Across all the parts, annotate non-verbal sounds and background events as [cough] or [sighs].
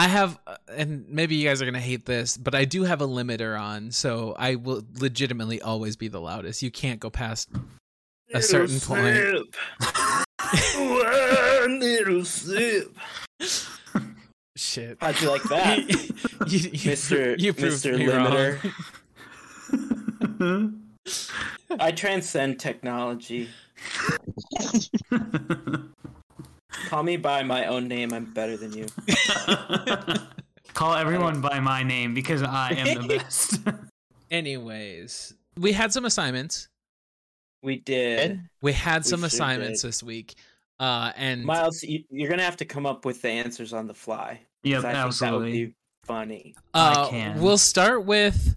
I have, uh, and maybe you guys are gonna hate this, but I do have a limiter on, so I will legitimately always be the loudest. You can't go past a certain point. One little sip. [laughs] Shit. How'd you like that, [laughs] you, you, Mr. you Mr. Limiter? [laughs] I transcend technology. Call me by my own name. I'm better than you. [laughs] Call everyone by my name because I am the [laughs] best. Anyways, we had some assignments. We did. We had We some sure assignments did. this week. Uh, and Miles, you, you're gonna have to come up with the answers on the fly. yep, I think that would absolutely. be funny. uh, I can. we'll start with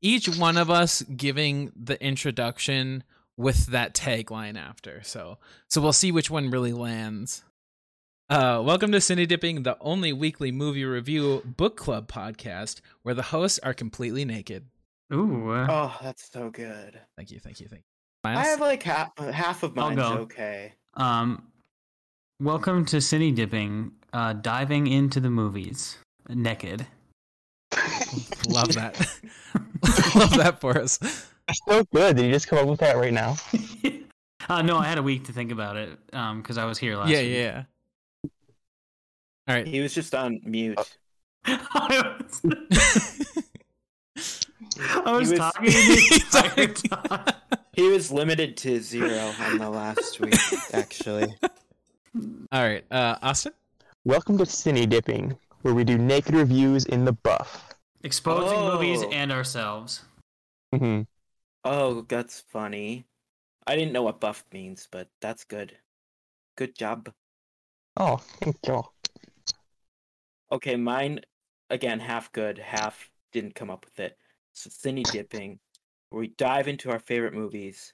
each one of us giving the introduction with that tagline after. So, so we'll see which one really lands. Uh, welcome to Cine Dipping, the only weekly movie review book club podcast where the hosts are completely naked. Ooh. uh, Oh, that's so good. Thank you, thank you, thank you. I have like half half of I'll mine's go. okay. Um, welcome to Cine Dipping, uh, diving into the movies naked. [laughs] Love that. [laughs] Love that for us. so good. Did you just come up with that right now? [laughs] uh, no, I had a week to think about it um, because I was here last Yeah, week. yeah. All right. He was just on mute. [laughs] I was, [laughs] I was was- talking the. [laughs] He was limited to zero on the last week, actually. All right. Uh, Austin. Welcome to Cine Dipping, where we do naked reviews in the buff. Exposing movies Oh. and ourselves. Mm-hmm. Oh, that's funny. I didn't know what buff means, but that's good. Good job. Oh, thank you. Okay, mine again, half good, half didn't come up with it. So cine dipping, where we dive into our favorite movies,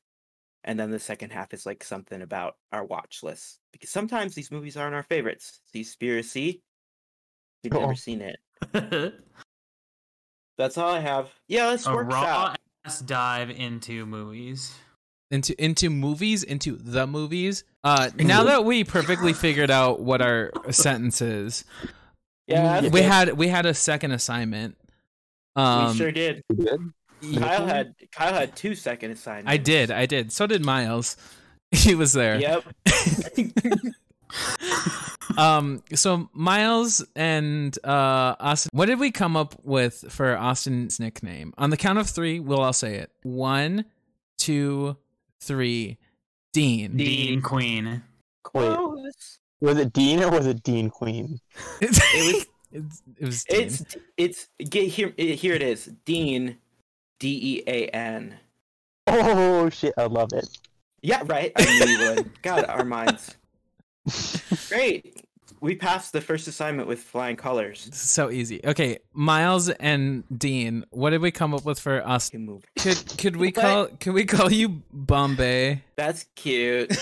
and then the second half is like something about our watch list. Because sometimes these movies aren't our favorites. Seaspiracy, we've Oh. never seen it. [laughs] That's all I have. Yeah, let's work raw ass dive into movies. into into movies into the movies uh now that we perfectly figured out what our [laughs] sentence is Yeah, that's we good. had we had a second assignment um we sure did. You good? Kyle had Kyle had two second assignments. i did i did so did miles [laughs] he was there Yep. [laughs] um so miles and uh austin what did we come up with for austin's nickname on the count of three we'll all say it one two three dean Dean Queen. Wait, Close. Was it Dean or was it Dean Queen? it was- [laughs] it's, it was dean. It's it's get here here it is. Dean D E A N. Oh shit, I love it. Yeah, right. I knew you would. [laughs] God, our minds. [laughs] Great. We passed the first assignment with flying colors. so easy. Okay, Miles and Dean, what did we come up with for us? Could could we call could we call you Bombay? That's cute.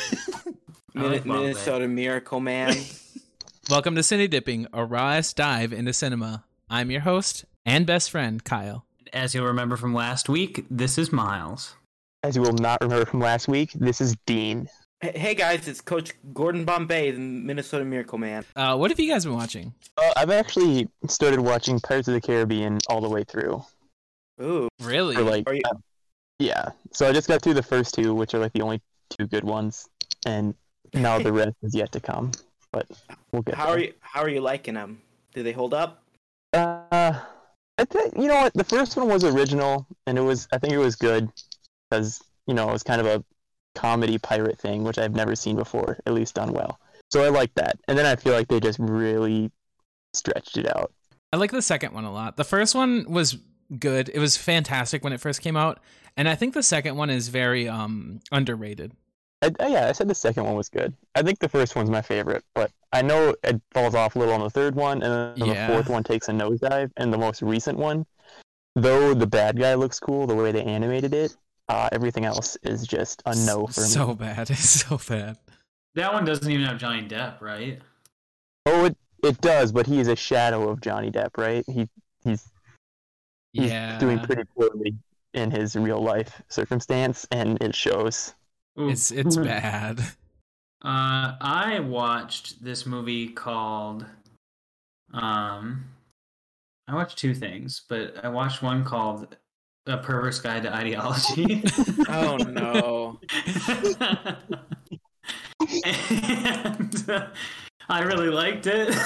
I like Min- Bombay. Minnesota Miracle Man. [laughs] Welcome to Cine Dipping, a rawest dive into cinema. I'm your host and best friend, Kyle. As you'll remember from last week, this is Miles. As you will not remember from last week, this is Dean. Hey- hey guys, it's Coach Gordon Bombay, the Minnesota Miracle Man. Uh, what have you guys been watching? Uh, I've actually started watching Pirates of the Caribbean all the way through. Ooh. Really? For like, Are you- uh, yeah. So I just got through the first two, which are like the only two good ones, and now [laughs] the rest is yet to come. But we'll get. How there. are you how are you liking them? Do they hold up? Uh, I think you know what the first one was original, and it was I think it was good because you know it was kind of a comedy pirate thing, which I've never seen before, at least done well. So I like that, and then I feel like they just really stretched it out. I like the second one a lot. The first one was good. It was fantastic when it first came out, and I think the second one is very um underrated. I, I- yeah, I said the second one was good. I think the first one's my favorite, but I know it falls off a little on the third one, and then Yeah. the fourth one takes a nosedive, and the most recent one, though the bad guy looks cool, the way they animated it, uh, everything else is just a no for me. So bad. [laughs] It's so bad. That one doesn't even have Johnny Depp, right? Oh, it, it does, but he is a shadow of Johnny Depp, right? He he's he's Yeah. doing pretty poorly in his real life circumstance, and it shows. Ooh. It's it's bad. [laughs] Uh, I watched this movie called Um, I watched two things, but I watched one called "A Pervert's Guide to Ideology." [laughs] Oh no. and uh, I really liked it. [laughs]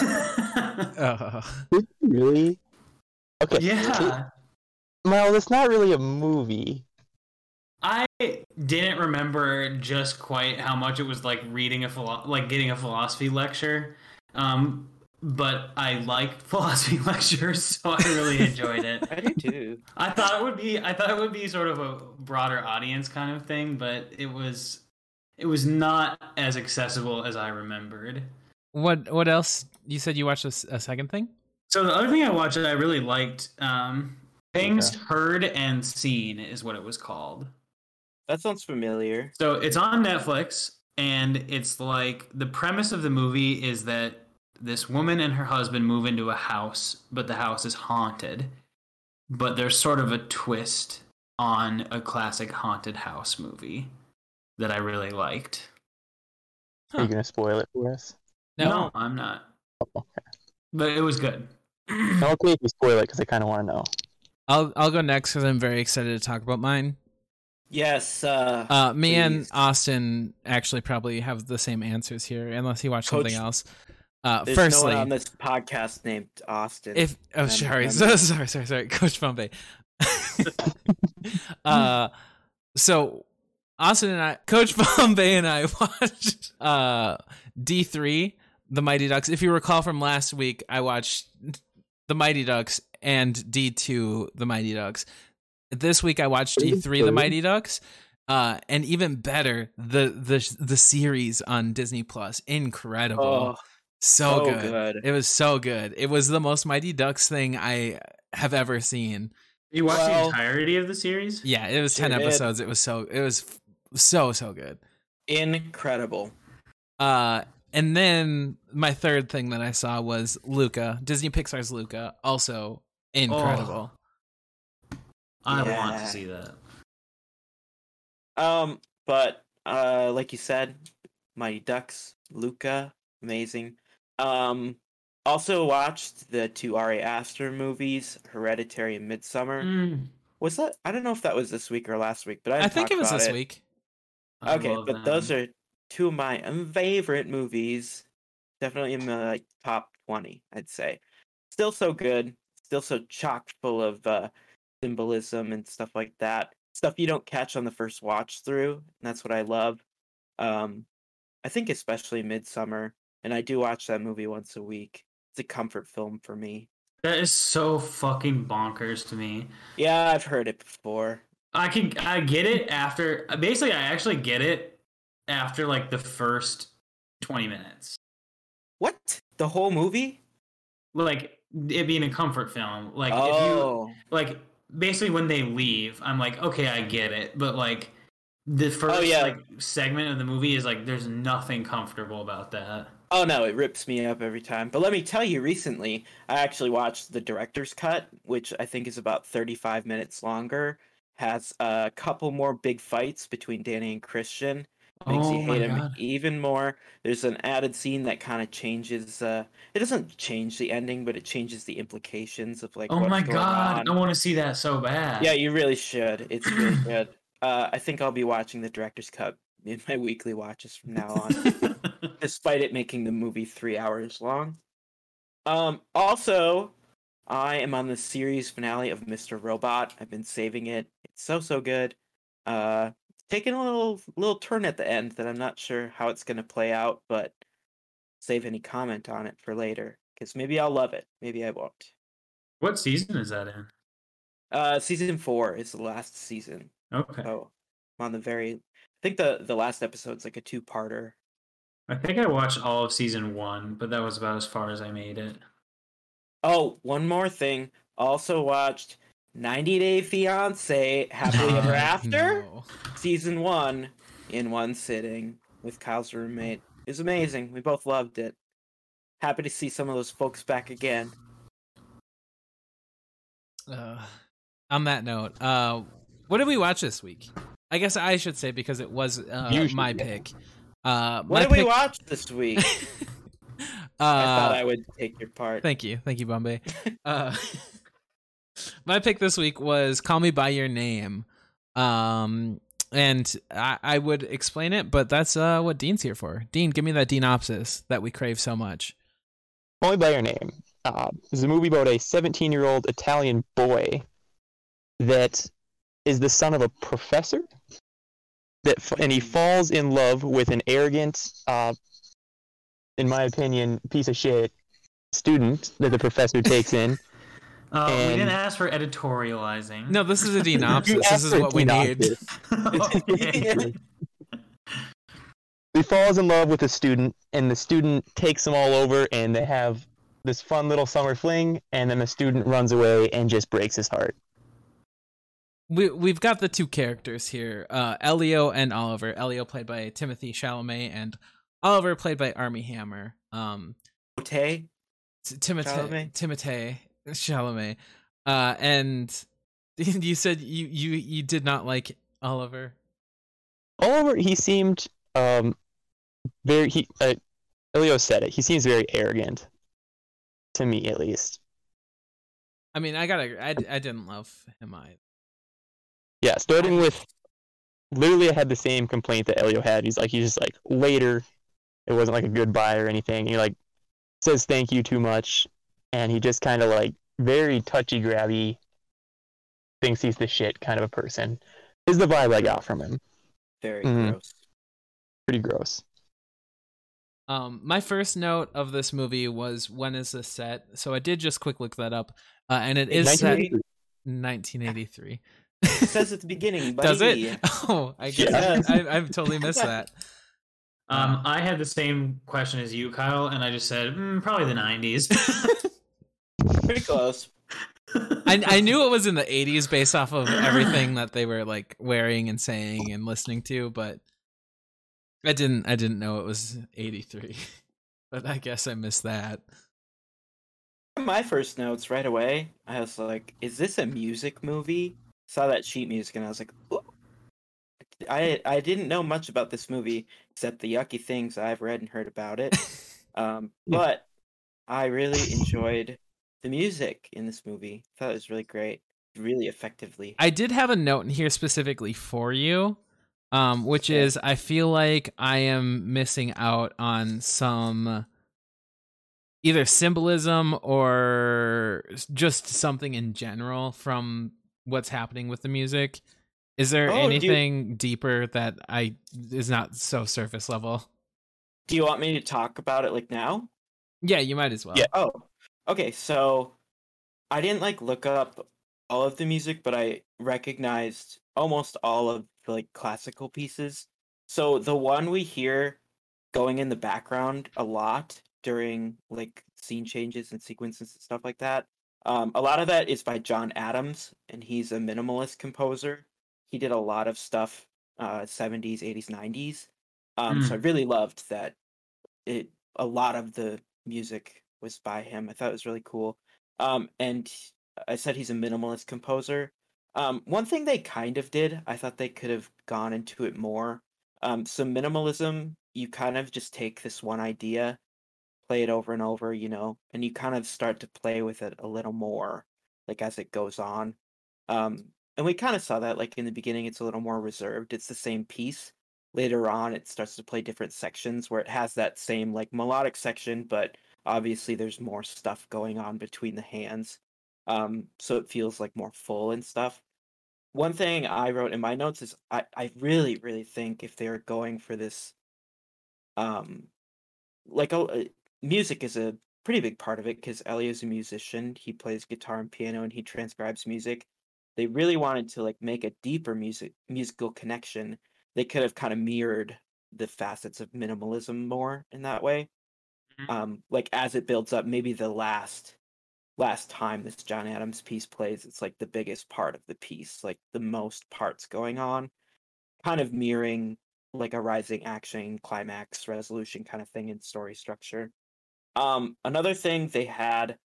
Uh, Really? Okay. yeah, Well, it's not really a movie. I didn't remember just quite how much it was like reading a philo- like getting a philosophy lecture. Um, but I like [laughs] philosophy lectures, so I really enjoyed it. [laughs] I do too. I thought it would be I thought it would be sort of a broader audience kind of thing, but it was it was not as accessible as I remembered. what what else? You said you watched a second thing? So the other thing I watched that I really liked, um, Things Heard and Seen is what it was called. That sounds familiar. So it's on Netflix, and it's like the premise of the movie is that this woman and her husband move into a house, but the house is haunted. But there's sort of a twist on a classic haunted house movie that I really liked. Are you gonna spoil it for us? No. I'm not. Oh, okay. But it was good. I'm okay if you spoil it because I kind of want to know. I'll I'll go next because I'm very excited to talk about mine. Yes. Uh, Uh, me and Austin actually probably have the same answers here, unless he watched Coach, something else. Uh, there's firstly, no one on this podcast named Austin. if oh sorry, [laughs] so, sorry, sorry, sorry, Coach Bombay. [laughs] uh, so Austin and I, Coach [laughs] Bombay and I watched uh D three, the Mighty Ducks. If you recall from last week, I watched the Mighty Ducks and D two, the Mighty Ducks. This week I watched D three, the Mighty Ducks. Uh, and even better, the the the series on Disney Plus, incredible, oh, so, so good. good. It was so good. It was the most Mighty Ducks thing I have ever seen. You watched Well- the entirety of the series? Yeah, it was 10 did. episodes. It was so it was so so good. incredible. Uh and then my third thing that I saw was Luca, Disney Pixar's Luca, also incredible. I want to see that. Um, but uh, like you said, Mighty Ducks, Luca, amazing. Um, also watched the two Ari Aster movies, Hereditary and Midsommar. Mm, Was that? I don't know if that was this week or last week, but I, I think it was this it. week. I Okay, but those are two of my um, favorite movies. Definitely in the like top twenty, I'd say. Still so good. Still so chock full of uh, symbolism and stuff like that. Stuff you don't catch on the first watch through. And that's what I love. Um, I think especially Midsommar, and I do watch that movie once a week. It's a comfort film for me. That is so fucking bonkers to me. Yeah, I've heard it before. I can I get it after basically I actually get it after like the first 20 minutes. What? The whole movie? Like it being a comfort film. Like if you oh, like basically when they leave, I'm like, okay, I get it. But like the oh, first Oh, yeah. like segment of the movie is like there's nothing comfortable about that. Oh no, it rips me up every time. But let me tell you, recently I actually watched the director's cut, which I think is about 35 minutes longer. Has a couple more big fights between Danny and Christian. Makes oh you hate him god. even more. There's an added scene that kind of changes. Uh, it doesn't change the ending, but it changes the implications of like. Oh my god, on. I want to see that so bad. Yeah, you really should. It's really [clears throat] good. Uh, I think I'll be watching the director's cut in my weekly watches from now on [laughs] despite it making the movie three hours long. Um, also, I am on the series finale of Mr. Robot. I've been saving it. It's so so good. Uh, taking a little little turn at the end that I'm not sure how it's gonna play out, but save any comment on it for later because maybe I'll love it. Maybe I won't. what season is that in? Uh, season four is the last season. Okay. Oh, I'm on the very. I think the the last episode's like a two parter. I think I watched all of season one, but that was about as far as I made it. Oh, one more thing. Also watched 90 Day Fiance Happily Ever Uh, After no. season 1 in one sitting with Kyle's roommate. It was amazing. We both loved it. Happy to see some of those folks back again. Uh, on that note, uh, what did we watch this week? I guess I should say because it was uh, should, my yeah. pick. Uh, What my did we watch this week? [laughs] I thought Uh, I would take your part. Thank you, thank you, Bombay. [laughs] Uh, my pick this week was "Call Me by Your Name," um, and I, I would explain it, but that's uh, what Dean's here for. Dean, give me that Deanopsis that we crave so much. Call Me by Your Name. Uh, is a movie about a 17 year old Italian boy that is the son of a professor. That f- and he falls in love with an arrogant, uh, in my opinion, piece of shit student that the professor takes in. [laughs] Uh, we didn't ask for editorializing. No, this is a [laughs] You Deanopsis. this is what we need. Deanopsis. [laughs] [laughs] he falls in love with a student, and the student takes him all over, and they have this fun little summer fling, and then the student runs away and just breaks his heart. We we've got the two characters here, uh, Elio and Oliver. Elio played by Timothée Chalamet, and Oliver played by Armie Hammer. Um, Tay? T- Chalamet? Timothée Chalamet. Uh, and [laughs] you said you you you did not like Oliver. Oliver, he seemed um very he uh, Elio said it. He seems very arrogant to me, at least. I mean, I gotta. I, I didn't love him either. Yeah, starting with literally, I had the same complaint that Elio had. He's like, he's just like later, it wasn't like a goodbye or anything. He like says thank you too much, and he just kind of like very touchy grabby, thinks he's the shit kind of a person. Is the vibe I got from him. Very Mhm. gross. Pretty gross. Um, my first note of this movie was when is this set? So I did just quick look that up, uh, and it is set 1983. 1983. It says at the beginning, buddy. [laughs] Does it? [laughs] Oh, I guess Yeah. [laughs] I, I've totally missed that. Um, I had the same question as you, Kyle, and I just said mm, probably the '90s. Pretty close. I, I knew it was in the 80s based off of everything that they were like wearing and saying and listening to, but I didn't I didn't know it was 83. [laughs] But I guess I missed that. My first notes right away, I was like, is this a music movie? Saw that sheet music and I was like, "Whoa." I I didn't know much about this movie except the yucky things I've read and heard about it. [laughs] Um, but I really enjoyed the music in this movie. I thought it was really great, really effectively. I did have a note in here specifically for you, um, which Okay. is I feel like I am missing out on some either symbolism or just something in general from what's happening with the music. Is there Oh, do you- anything deeper that I is not so surface level? Do you want me to talk about it like now? Yeah, you might as well. Yeah. Oh, okay. So I didn't like look up all of the music, but I recognized almost all of the like classical pieces. So the one we hear going in the background a lot during like scene changes and sequences and stuff like that. Um, a lot of that is by John Adams, and he's a minimalist composer. He did a lot of stuff, uh, 70s, 80s, 90s. Um, so I really loved that. It a lot of the music was by him. I thought it was really cool. Um, and I said he's a minimalist composer. Um, one thing they kind of did, I thought they could have gone into it more. Um, so minimalism, you kind of just take this one idea, play it over and over, you know, and you kind of start to play with it a little more, like as it goes on. Um, and we kind of saw that, like in the beginning, it's a little more reserved. It's the same piece. Later on, it starts to play different sections where it has that same like melodic section, but obviously there's more stuff going on between the hands. Um, so it feels like more full and stuff. One thing I wrote in my notes is I, I really, really think if they're going for this, um, like a, uh, music is a pretty big part of it because Elio's a musician. He plays guitar and piano and he transcribes music. They really wanted to like make a deeper music musical connection. They could have kind of mirrored the facets of minimalism more in that way. Mhm. Um, like as it builds up, maybe the last last time this John Adams piece plays, it's like the biggest part of the piece, like the most parts going on, kind of mirroring like a rising action climax resolution kind of thing in story structure. Um, another thing they had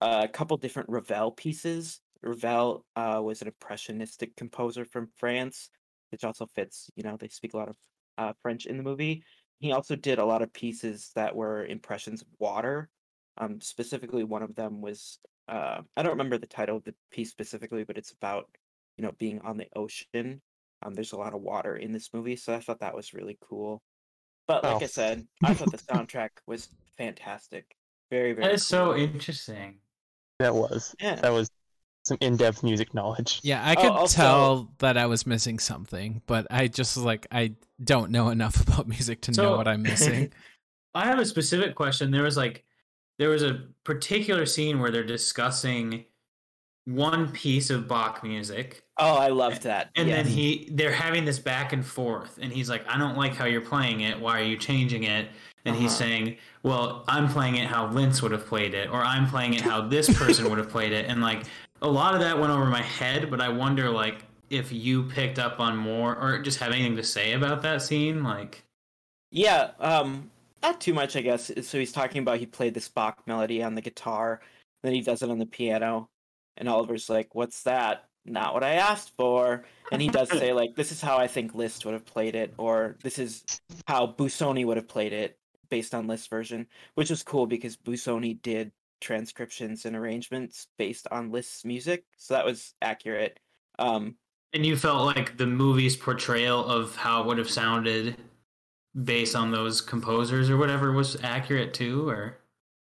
a couple different Ravel pieces. Ravel uh, was an impressionistic composer from France, which also fits. You know, they speak a lot of uh, French in the movie. He also did a lot of pieces that were impressions of water. Um, specifically, one of them was uh, I don't remember the title of the piece specifically, but it's about you know being on the ocean. Um, there's a lot of water in this movie, so I thought that was really cool. But like I Oh. said, I thought the soundtrack was fantastic. Very very. That is so interesting. That was Yeah. that was some in-depth music knowledge. Yeah, I Oh, could also- tell that I was missing something, but I just was like I don't know enough [laughs] about music to know what I'm missing. [laughs] I have a specific question. There was like there was a particular scene where they're discussing one piece of Bach music Oh, I loved that. and then he they're having this back and forth and he's like I don't like how you're playing it. Why are you changing it? And he's Uh-huh. saying, "Well, I'm playing it how Liszt would have played it or I'm playing it how this person would have played it." And like a lot of that went over my head, but I wonder like if you picked up on more or just have anything to say about that scene like Yeah, um, not too much, I guess. So he's talking about he played this Bach melody on the guitar, then he does it on the piano, and Oliver's like, "What's that? Not what I asked for." And he does say like, "This is how I think Liszt would have played it," or "This is how Busoni would have played it," based on Liszt's version, which was cool because Busoni did transcriptions and arrangements based on Liszt's music, so that was accurate. Um, And you felt like the movie's portrayal of how it would have sounded based on those composers or whatever was accurate too, or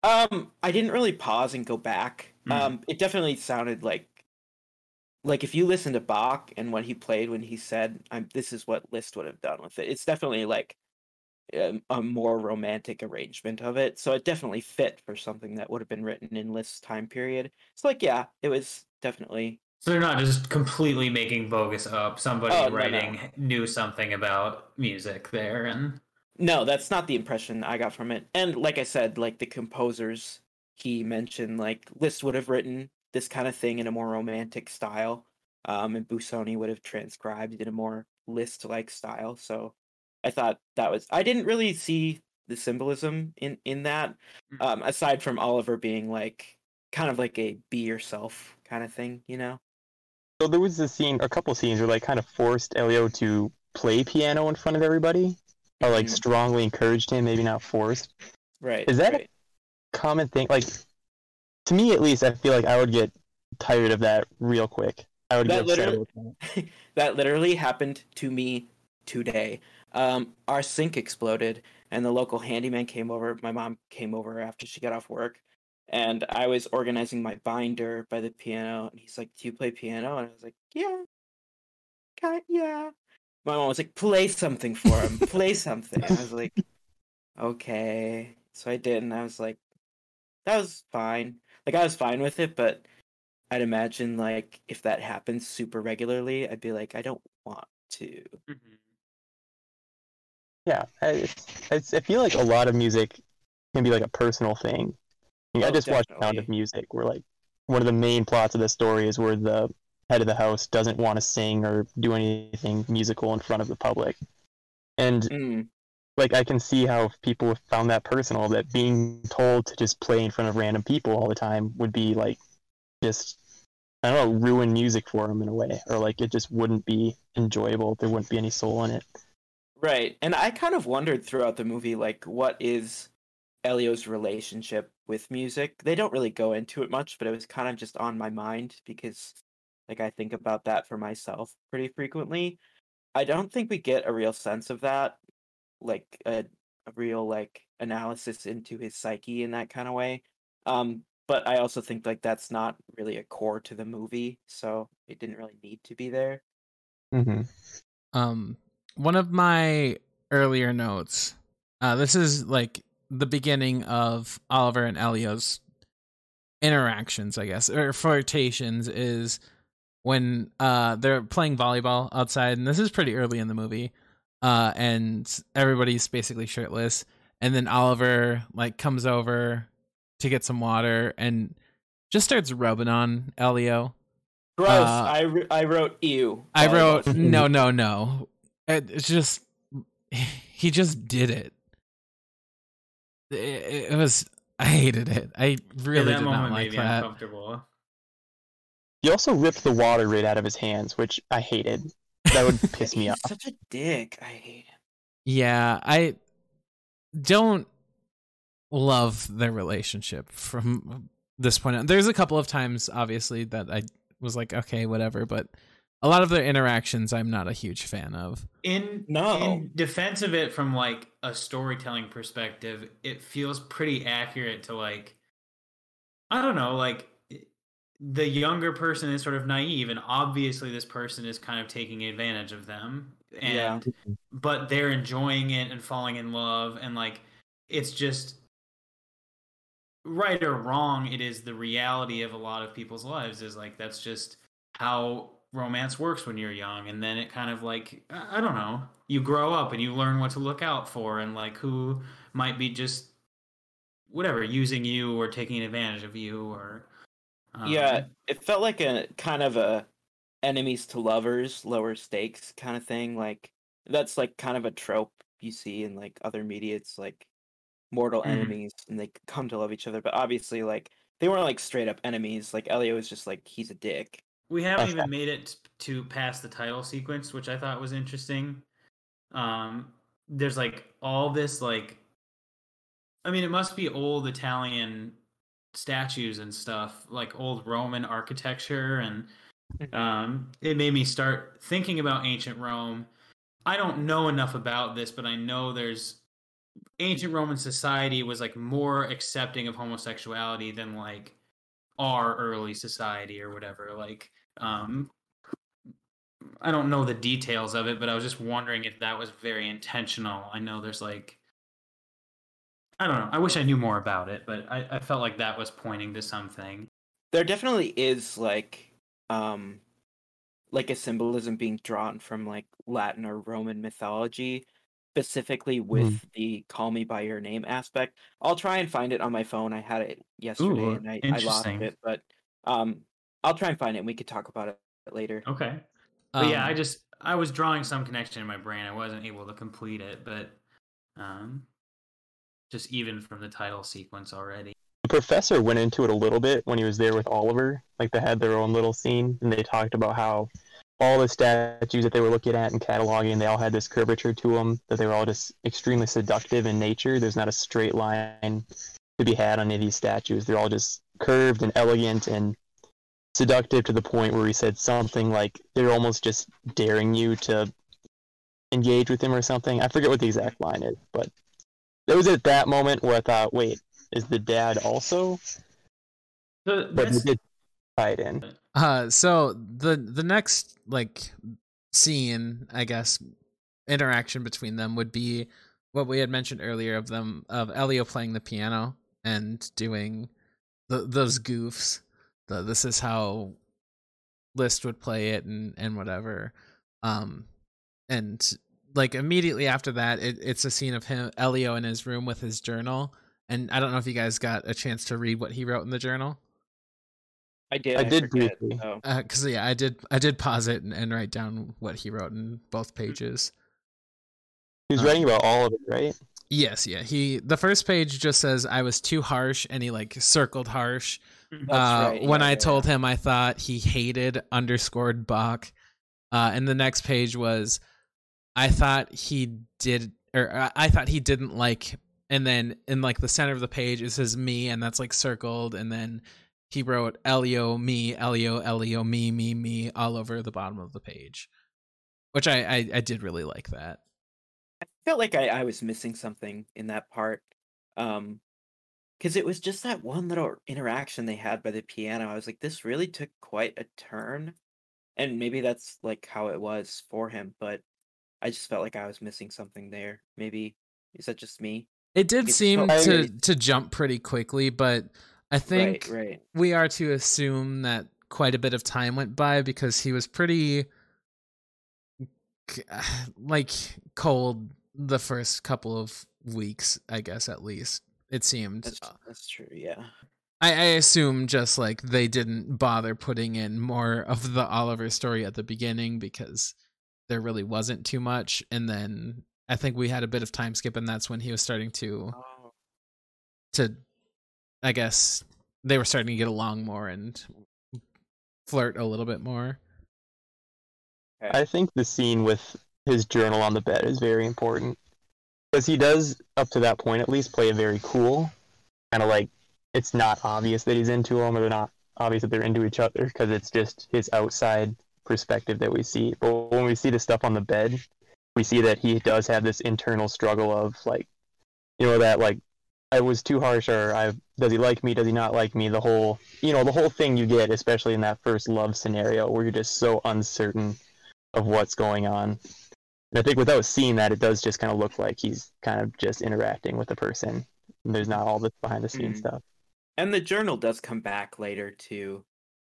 Um, I didn't really pause and go back. Mm. Um, it definitely sounded like, like if you listen to Bach and what he played when he said, "I'm," this is what Liszt would have done with it. It's definitely like a, a more romantic arrangement of it. So it definitely fit for something that would have been written in Liszt's time period. It's like, yeah, it was definitely. so they're not just completely making bogus up. Somebody Oh, no, no. writing knew something about music there, and No, that's not the impression I got from it. And like I said, like the composers he mentioned, like Liszt would have written this kind of thing in a more romantic style, um, and Busoni would have transcribed in a more Liszt-like style. So I thought that was. I didn't really see the symbolism in in that, Mm. um, aside from Oliver being like kind of like a be yourself kind of thing, you know. So there was a scene, a couple scenes where like kind of forced Elio to play piano in front of everybody, or like Mhm. strongly encouraged him, maybe not forced. Right. Is that- right. Common thing, like to me at least, I feel like I would get tired of that real quick. I would That get upset literally- that. [laughs] that literally happened to me today. Um, our sink exploded, and the local handyman came over. My mom came over after she got off work, and I was organizing my binder by the piano. And he's like, "Do you play piano?" And I was like, "Yeah, kind yeah." My mom was like, "Play something for him. play something." I was like, "Okay." So I did, and I was like, "That was fine." Like I was fine with it, but I'd imagine like if that happens super regularly, I'd be like, I don't want to. Yeah, I- it's, it's, I feel like a lot of music can be like a personal thing. Like, I Oh, just watched Sound of. Music, where like one of the main plots of the story is where the head of the house doesn't want to sing or do anything musical in front of the public, and Mm, like I can see how people have found that personal. That being told to just play in front of random people all the time would be like just I don't know ruin music for them in a way, or like it just wouldn't be enjoyable. There wouldn't be any soul in it. Right. And I kind of wondered throughout the movie, like, what is Elio's relationship with music? They don't really go into it much, but it was kind of just on my mind because, like, I think about that for myself pretty frequently. I don't think we get a real sense of that, like a, a real like analysis into his psyche in that kind of way. Um, but I also think like that's not really a core to the movie, so it didn't really need to be there. Mm-hmm. um one of my earlier notes uh this is like the beginning of oliver and elio's interactions i guess or flirtations is when uh they're playing volleyball outside and this is pretty early in the movie uh and everybody's basically shirtless and then oliver like comes over to get some water and just starts rubbing on elio Gross. Uh, I, I wrote ew. I wrote no, no, no. It, it's just [sighs] he just did it. It, it was I hated it. I really that did not like made that. uncomfortable. He also ripped the water right out of his hands, which I hated. That would [laughs] piss me off. Such a dick. I hate him. Yeah, I don't love their relationship from this point on. There's a couple of times, obviously, that I was like, okay, whatever, but a lot of their interactions, I'm not a huge fan of. In No. in defense of it from like a storytelling perspective, it feels pretty accurate to like I don't know, like the younger person is sort of naive and obviously this person is kind of taking advantage of them and Yeah. but they're enjoying it and falling in love and like it's just right or wrong it is the reality of a lot of people's lives is like that's just how romance works when you're young and then it kind of like i don't know you grow up and you learn what to look out for and like who might be just whatever using you or taking advantage of you or um, yeah, it felt like a kind of a enemies to lovers, lower stakes kind of thing. Like that's like kind of a trope you see in like other media. It's like mortal Mhm. enemies and they come to love each other. But obviously, like they weren't like straight up enemies. Like Elio was just like he's a dick. We haven't even made it to past the title sequence, which I thought was interesting. Um, there's like all this like, I mean, it must be old Italian statues and stuff, like old Roman architecture, and um, it made me start thinking about ancient Rome. I don't know enough about this, but I know there's ancient Roman society was like more accepting of homosexuality than like our early society or whatever. Like, um, I don't know the details of it, but I was just wondering if that was very intentional. I know there's like, I don't know. I wish I knew more about it, but I, I felt like that was pointing to something. There definitely is like um like a symbolism being drawn from like Latin or Roman mythology, specifically with the "Call Me by Your Name" aspect. I'll try and find it on my phone. I had it yesterday Ooh, and I, I lost it, but um, I'll try and find it. and We could talk about it later. Okay. But yeah, I Um, just I was drawing some connection in my brain. I wasn't able to complete it, but um, just even from the title sequence already. The professor went into it a little bit when he was there with Oliver. Like they had their own little scene, and they talked about how all the statues that they were looking at and cataloging, they all had this curvature to them. That they were all just extremely seductive in nature. There's not a straight line to be had on any of these statues. They're all just curved and elegant and seductive to the point where he said something like they're almost just daring you to engage with him or something. I forget what the exact line is, but it was at that moment where I thought, wait, is the dad also? So But they that's, did tie it in. Uh, so the the next like scene, I guess, interaction between them would be what we had mentioned earlier of them of Elio playing the piano and doing the, those goofs. The this is how Liszt would play it and and whatever. Um, and like immediately after that, it, it's a scene of him Elio in his room with his journal. And I don't know if you guys got a chance to read what he wrote in the journal. I did. I did forget, briefly. so- because yeah, I did. I did pause it and, and write down what he wrote in both pages. He was Uh, writing about all of it, right? Yes, yeah. He the first page just says I was too harsh, and he like circled harsh. [laughs] That's uh, right, when yeah, I yeah, told him I thought he hated underscored Bach, uh, and the next page was I thought he did, or uh, I thought he didn't like. And then in like the center of the page it says me, and that's like circled, and then he wrote Elio me, Elio Elio me me me all over the bottom of the page, which I I, I did really like that. I felt like I, I was missing something in that part. Um because it was just that one little interaction they had by the piano. I was like, this really took quite a turn. And maybe that's like how it was for him, but I just felt like I was missing something there. Maybe is that just me? It did It's seem so- to to jump pretty quickly, but I think right, right. we are to assume that quite a bit of time went by because he was pretty [sighs] like cold the first couple of weeks, I guess at least. It seemed. That's uh, that's true, yeah. I, I assume just like they didn't bother putting in more of the Oliver story at the beginning because there really wasn't too much. And then I think we had a bit of time skip, and that's when he was starting to Oh, to I guess they were starting to get along more and flirt a little bit more. I think the scene with his journal on the bed is very important. Because he does up to that point at least play a very cool, kind of like it's not obvious that he's into him or they're not obvious that they're into each other because it's just his outside perspective that we see. But when we see the stuff on the bed, we see that he does have this internal struggle of like, you know, that like I was too harsh or I does he like me? Does he not like me? The whole you know the whole thing you get, especially in that first love scenario where you're just so uncertain of what's going on. And I think without seeing that, it does just kind of look like he's kind of just interacting with the person. And there's not all this behind the scenes Mhm. stuff. And the journal does come back later too.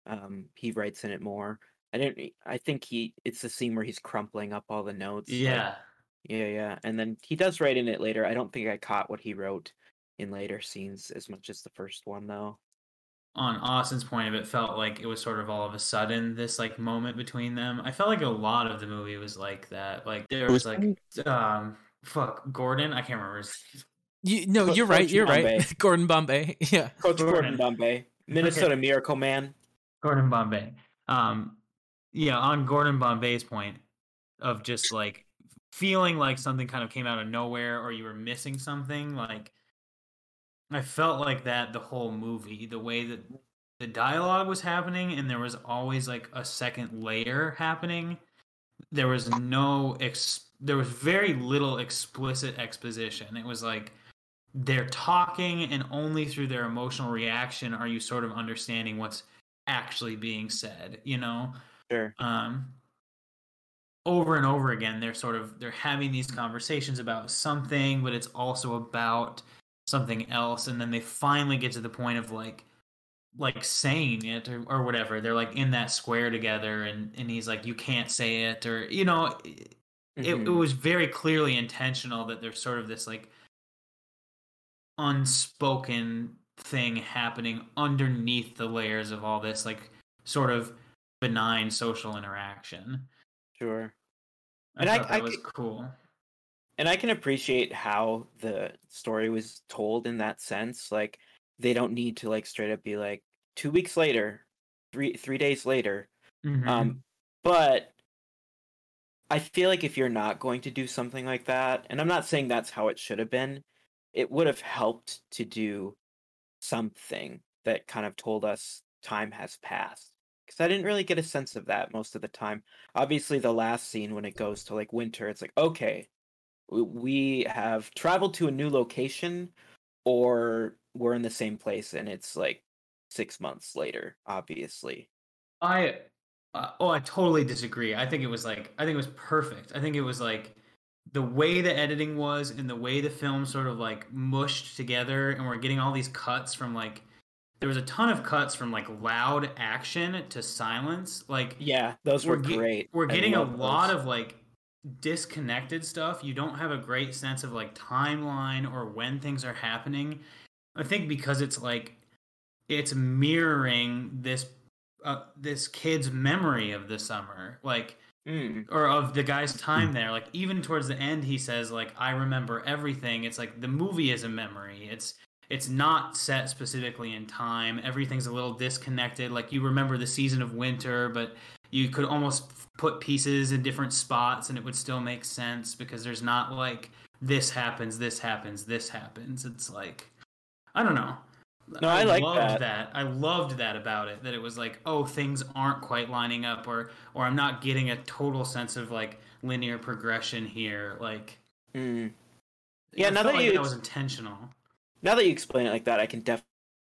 Um, he writes in it more. I don't. I think he. It's the scene where he's crumpling up all the notes. like- Yeah. yeah, yeah. And then he does write in it later. I don't think I caught what he wrote in later scenes as much as the first one though. On Austin's point of it felt like it was sort of all of a sudden this like moment between them. I felt like a lot of the movie was like that. Like there was was like um fuck Gordon, I can't remember his You, no, Co- you're right. Coach You're right. Bombay. [laughs] Gordon Bombay. [laughs] Yeah. Coach Gordon Gordon. Bombay, Minnesota Miracle Man. Gordon Bombay. Um yeah, on Gordon Bombay's point of just like feeling like something kind of came out of nowhere or you were missing something like I felt like that the whole movie, the way that the dialogue was happening and there was always like a second layer happening. There was no ex- there was very little explicit exposition. It was like they're talking and only through their emotional reaction are you sort of understanding what's actually being said, you know? Sure. um, over and over again they're sort of they're having these conversations about something but it's also about something else and then they finally get to the point of like like saying it or, or whatever they're like in that square together and and he's like you can't say it or you know it, it Mhm. was very clearly intentional that there's sort of this like unspoken thing happening underneath the layers of all this like sort of benign social interaction. Sure. I And I- thought that I was could- cool. And I can appreciate how the story was told in that sense. Like they don't need to like straight up be like two weeks later, three three days later. Mhm. Um, but I feel like if you're not going to do something like that, and I'm not saying that's how it should have been, it would have helped to do something that kind of told us time has passed. Because I didn't really get a sense of that most of the time. Obviously, the last scene when it goes to like winter, it's like, okay, we have traveled to a new location, or we're in the same place, and it's like six months later, obviously. I uh, oh I totally disagree. I think it was like I think it was perfect. I think it was like the way the editing was and the way the film sort of like mushed together and we're getting all these cuts from like there was a ton of cuts from like loud action to silence like Yeah, those were we're great. We're getting a lot those. of like disconnected stuff. You don't have a great sense of like timeline or when things are happening. I think because it's like it's mirroring this uh, this kid's memory of the summer, like Mm, or of the guy's time there. Like even towards the end, he says like I remember everything. It's like the movie is a memory. It's it's not set specifically in time. Everything's a little disconnected. Like you remember the season of winter, but you could almost put pieces in different spots and it would still make sense because there's not like this happens, this happens, this happens. It's like I don't know. No, I like loved that. I loved that about it. That it was like, oh, things aren't quite lining up, or or I'm not getting a total sense of like linear progression here. Like, mm. Yeah, I now that like you that was intentional. Now that you explain it like that, I can definitely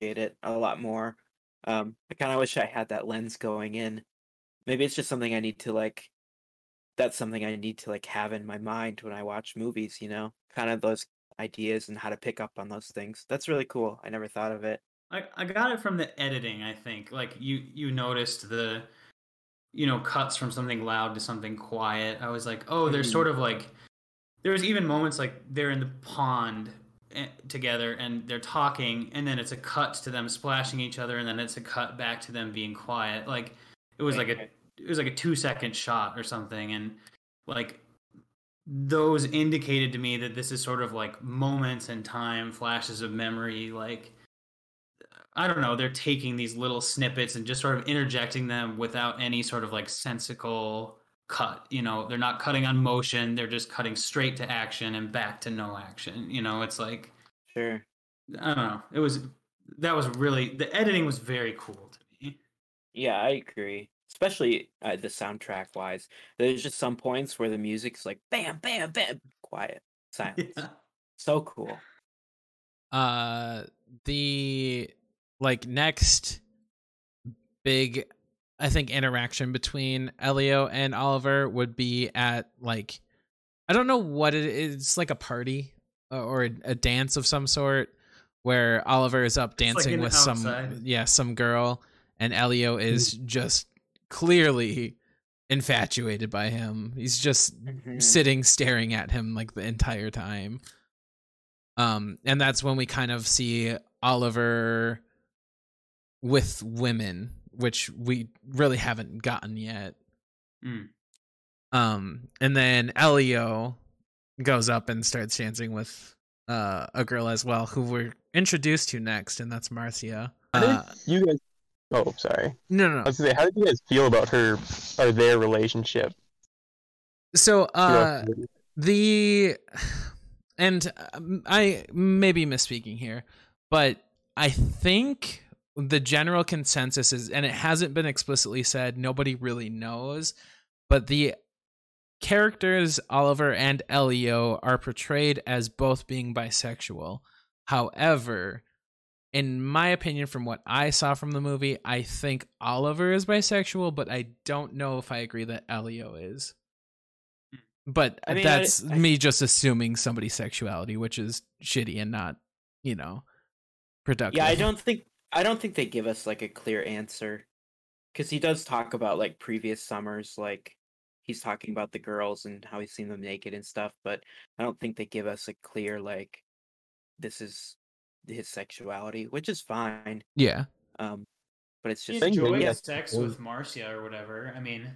get it a lot more. Um, I kind of wish I had that lens going in. Maybe it's just something I need to like. That's something I need to like have in my mind when I watch movies. You know, kind of those ideas and how to pick up on those things. That's really cool. I never thought of it. I, I got it from the editing. I think like you you noticed the you know cuts from something loud to something quiet. I was like, oh, there's Mhm. sort of like there was even moments like they're in the pond eh, together and they're talking, and then it's a cut to them splashing each other, and then it's a cut back to them being quiet. Like it was like a. it was like a two second shot or something, and like those indicated to me that this is sort of like moments in time, flashes of memory, like I don't know, they're taking these little snippets and just sort of interjecting them without any sort of like sensical cut. You know, they're not cutting on motion; they're just cutting straight to action and back to no action. You know, it's like Sure. I don't know. It was that was really the editing was very cool to me. Yeah, I agree. Especially uh, the soundtrack wise. There's just some points where the music's like bam, bam, bam, quiet, [laughs] silence. Yeah. So cool. uh the like next big i think interaction between elio and oliver would be at like i don't know what it is it's like a party uh, or a, a dance of some sort where oliver is up like dancing an with some outside. yeah some girl and elio is [laughs] just clearly infatuated by him he's just Mhm. sitting staring at him like the entire time. Um, and that's when we kind of see Oliver with women, which we really haven't gotten yet. Mm. Um, and then Elio goes up and starts dancing with uh, a girl as well, who we're introduced to next, and that's Marcia. How did Uh, you guys? Oh, sorry. no, no, I was gonna say, how did you guys feel about her or their relationship? So, uh, the the and um, i may be misspeaking here but i think the general consensus is and it hasn't been explicitly said nobody really knows but the characters oliver and elio are portrayed as both being bisexual however in my opinion from what i saw from the movie i think oliver is bisexual but i don't know if i agree that elio is hmm. but I mean, I- that's I- me just assuming somebody's sexuality, which is shitty and not, you know, productive. Yeah, I don't think I don't think they give us like a clear answer. Cause he does talk about like previous summers, like he's talking about the girls and how he's seen them naked and stuff, but I don't think they give us a clear like this is his sexuality, which is fine. Yeah. Um but it's just Thing enjoyed he yeah, sex with Marcia or whatever. I mean,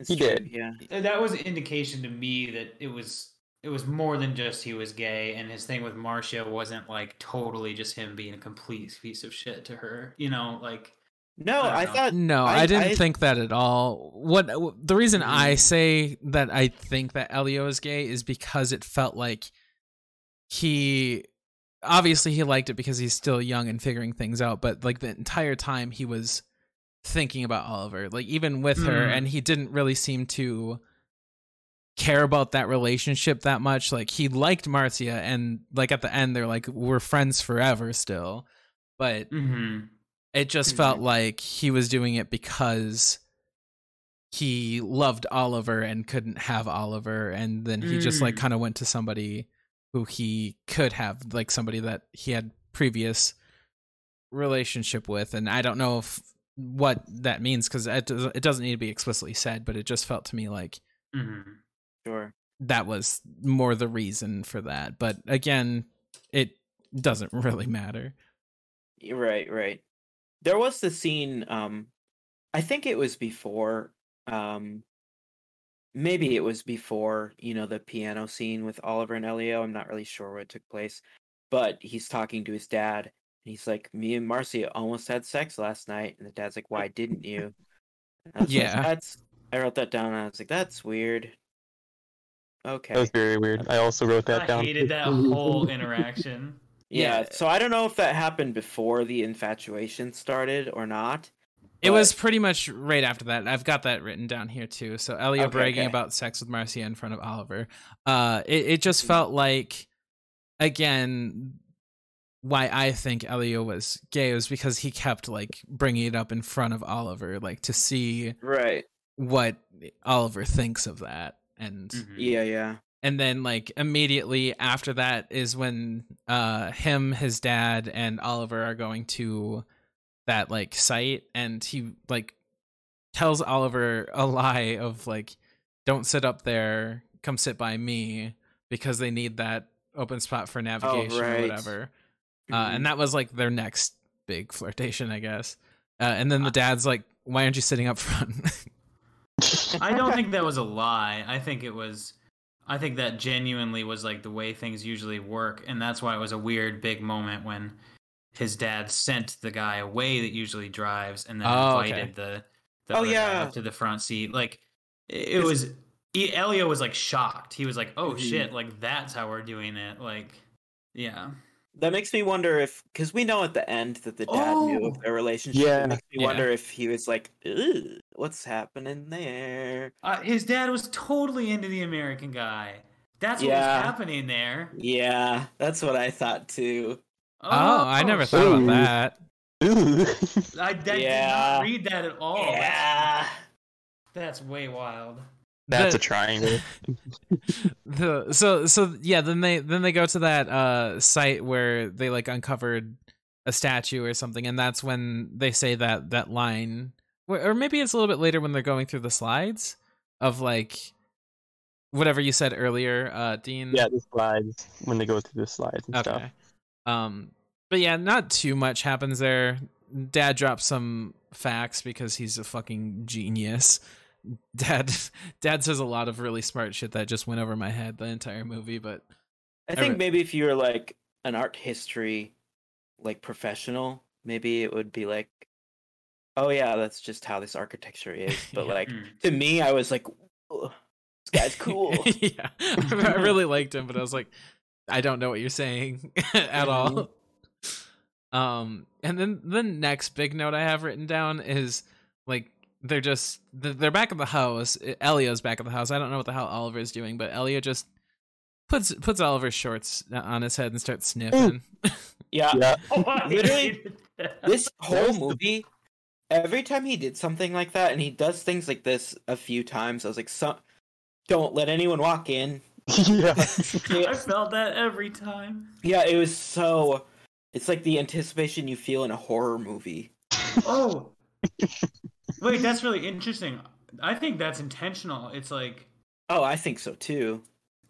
it's He true, did. Yeah. That was an indication to me that it was it was more than just he was gay and his thing with Marcia wasn't like totally just him being a complete piece of shit to her you know like No, I I, thought No, I, I- didn't I- think that at all. What the reason I Mm. say that I think that Elio is gay is because it felt like he obviously he liked it because he's still young and figuring things out, but like the entire time he was thinking about Oliver, like even with her, Mm. and he didn't really seem to care about that relationship that much. Like he liked Marcia, and like at the end, they're like, we're friends forever still. But mm-hmm. it just Mhm. felt like he was doing it because he loved Oliver and couldn't have Oliver, and then he just like Mm. kind of went to somebody who he could have, like somebody that he had previous relationship with, and I don't know if what that means because it, does- it doesn't need to be explicitly said, but it just felt to me like Mm-hmm. sure. that was more the reason for that. But again, it doesn't [laughs] really matter. Right, right. There was the scene, um I think it was before um maybe it was before, you know, the piano scene with Oliver and Elio. I'm not really sure where it took place. But he's talking to his dad and he's like, Me and Marcia almost had sex last night and the dad's like, Why didn't you? And I like, Yeah. that's I wrote that down and I was like, That's weird. Okay. That was very weird. I also wrote that I down. hated that whole interaction yeah, yeah. so I don't know if that happened before the infatuation started or not. It was pretty much right after that. I've got that written down here too. So Elio Okay, bragging okay. about sex with Marcia in front of Oliver. Uh, it it just felt like, again, why I think Elio was gay was because he kept like bringing it up in front of Oliver, like to see Right. what Oliver thinks of that, and Mhm. Yeah, yeah. and then like immediately after that is when uh him his dad and oliver are going to that like site and he like tells oliver a lie of like don't sit up there come sit by me because they need that open spot for navigation or right. whatever uh, Mhm. and that was like their next big flirtation i guess uh, and then the dad's like why aren't you sitting up front [laughs] I don't think that was a lie. I think it was. I think that genuinely was like the way things usually work, and that's why it was a weird big moment when his dad sent the guy away that usually drives, and then Oh, okay. invited the, the Oh, other guy yeah. up to the front seat. Like It, it was E- Elio was like shocked. He was like, "Oh Mhm. shit! Like that's how we're doing it." Like, yeah. That makes me wonder if, because we know at the end that the dad knew Oh. of their relationship. Yeah. It makes me Yeah. wonder if he was like, "What's happening there?" Uh, his dad was totally into the American guy. That's what Yeah. was happening there. Yeah, that's what I thought too. Oh, I never thought Ooh. about that. Ooh. [laughs] I, I did not read that at all. That's- yeah. That's way wild. That's The- a triangle. [laughs] the so so yeah then they then they go to that uh site where they like uncovered a statue or something and that's when they say that that line or or maybe it's a little bit later when they're going through the slides of like whatever you said earlier uh dean Yeah, the slides when they go through the slides and stuff. Okay um but yeah not too much happens there dad drops some facts because he's a fucking genius [laughs] dad dad says a lot of really smart shit that just went over my head the entire movie but I think Alright. maybe if you were like an art history like professional, maybe it would be like, "Oh yeah, that's just how this architecture is." [laughs] But Yeah. like Mm. to me, I was like, "Ugh, "This guy's [laughs] cool." yeah, I really liked him, but I was like, I don't know what you're saying [laughs] at all. Um, and then the next big note I have written down is like they're just they're back at the house. Elio's back at the house. I don't know what the hell Oliver is doing, but Elio just puts puts Oliver's shorts on his head and starts sniffing. yeah, Yeah. [laughs] Literally, this this whole movie, every time he did something like that, and he does things like this a few times, I was like, "So, don't let anyone walk in." [laughs] yeah. I felt that every time. Yeah, it was so. It's like the anticipation you feel in a horror movie. Oh, [laughs] wait, that's really interesting. I think that's intentional. It's like Oh, I think so too.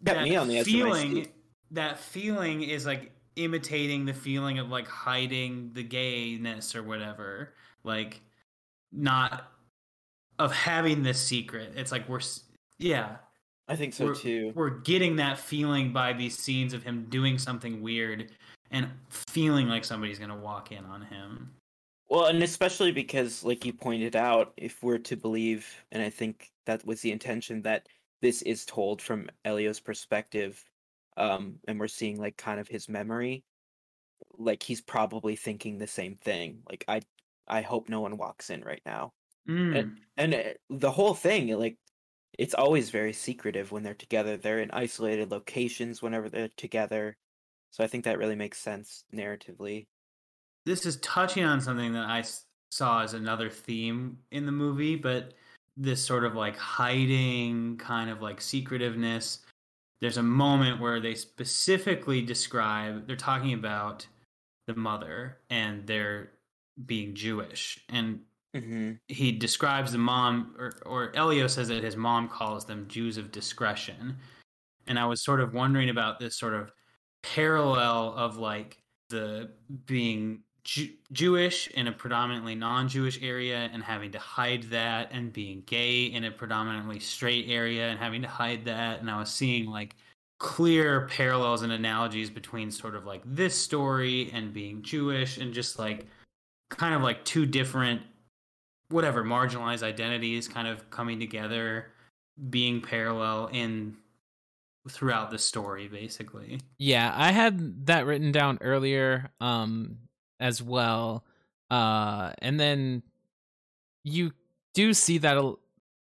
Got that me on the edge of my feeling. seat. That feeling is like imitating the feeling of like hiding the gayness or whatever. Like not of having this secret. It's like we're yeah. I think so we're, too. we're getting that feeling by these scenes of him doing something weird and feeling like somebody's gonna walk in on him. Well, and especially because, like you pointed out, if we're to believe, and I think that was the intention, that this is told from Elio's perspective, um, and we're seeing like kind of his memory, like he's probably thinking the same thing. Like I, I hope no one walks in right now. Mm. And uh, the whole thing, like, it's always very secretive when they're together. They're in isolated locations whenever they're together. So I think that really makes sense narratively. This is touching on something that I saw as another theme in the movie, but this sort of like hiding, kind of like secretiveness. There's a moment where they specifically describe, they're talking about the mother and they're being Jewish. And hmm he describes the mom or, or elio says that his mom calls them jews of discretion. And i was sort of wondering about this sort of parallel of like the being Jew- jewish in a predominantly non-jewish area and having to hide that and being gay in a predominantly straight area and having to hide that. And i was seeing like clear parallels and analogies between sort of like this story and being jewish and just like kind of like two different whatever marginalized identities kind of coming together being parallel in throughout the story basically Yeah, I had that written down earlier um as well. Uh and then you do see that a-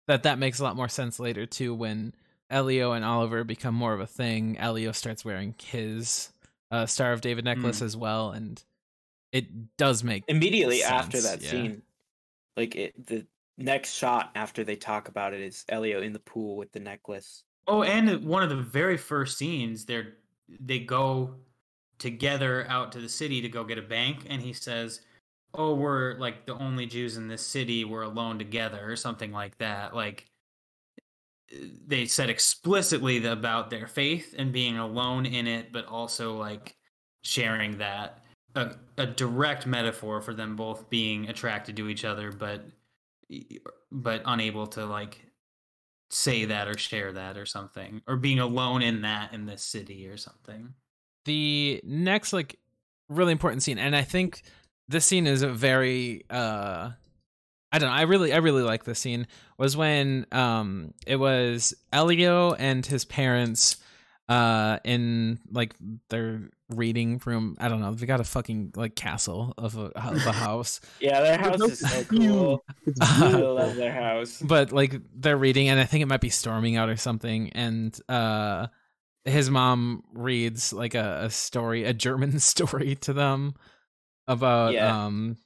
that that makes a lot more sense later too when Elio and Oliver become more of a thing. Elio starts wearing his uh Star of David necklace Mm. as well and it does make immediately after that yeah. scene like it, the next shot after they talk about it is elio in the pool with the necklace. Oh and one of the very first scenes they're they go together out to the city to go get a bank and he says oh we're like the only jews in this city we're alone together or something like that. Like they said explicitly about their faith and being alone in it but also like sharing that a, a direct metaphor for them both being attracted to each other but but unable to like say that or share that or something or being alone in that in this city or something the next like really important scene and i think this scene is a very uh I don't know. I really, I really like this scene. Was when um, it was Elio and his parents, uh, in like their reading room. I don't know. They got a fucking like castle of a, of a house, [laughs] Yeah, their house is so cool. It's I love their house. but like they're reading, and I think it might be storming out or something. And uh, his mom reads like a, a story, a German [laughs] story to them about Yeah. um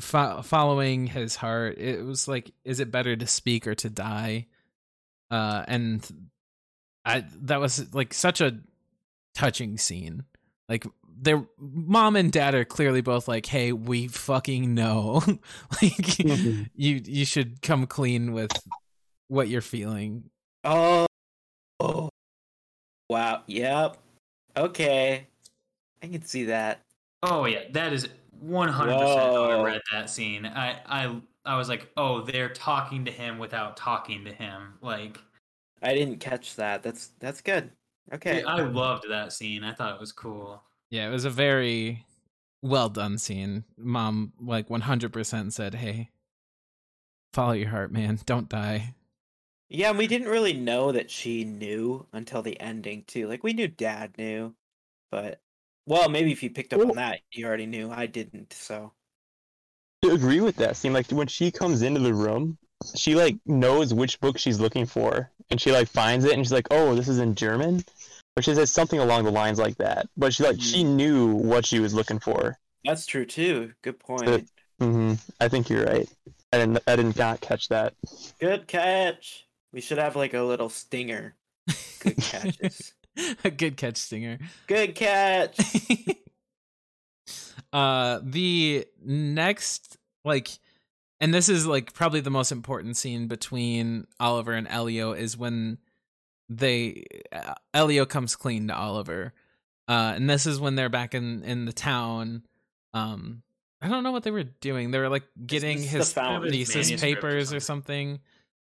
fo- following his heart. It was like, is it better to speak or to die? Uh, and I that was like such a touching scene. Like their mom and dad are clearly both like, "Hey, we fucking know. [laughs] like Mhm. you you should come clean with what you're feeling." Oh, oh, wow. Yep. Okay, I can see that. Oh yeah, that is one hundred percent how I read that scene. I I I was like, oh, they're talking to him without talking to him. Like, I didn't catch that. That's that's good. Okay. I loved that scene. I thought it was cool. Yeah, it was a very well done scene. Mom like 100% said, "Hey, follow your heart, man. Don't die." Yeah, and we didn't really know that she knew until the ending too. Like we knew Dad knew, but well, maybe if you picked up on that, you already knew. I didn't. So to agree with that scene. Like when she comes into the room, she like knows which book she's looking for, and she like finds it, and she's like, "Oh, this is in German," or she says something along the lines like that. But she like she knew what she was looking for. that's true too. Good point. mm-hmm I think you're right. I didn't. I did not catch that. Good catch. We should have like a little stinger. Good catches. [laughs] a good catch, Stinger. Good catch. [laughs] uh the next like and this is like probably the most important scene between Oliver and Elio is when they uh, Elio comes clean to Oliver. Uh and this is when they're back in in the town. Um I don't know what they were doing. They were like getting this the his fountain? thesis papers or something.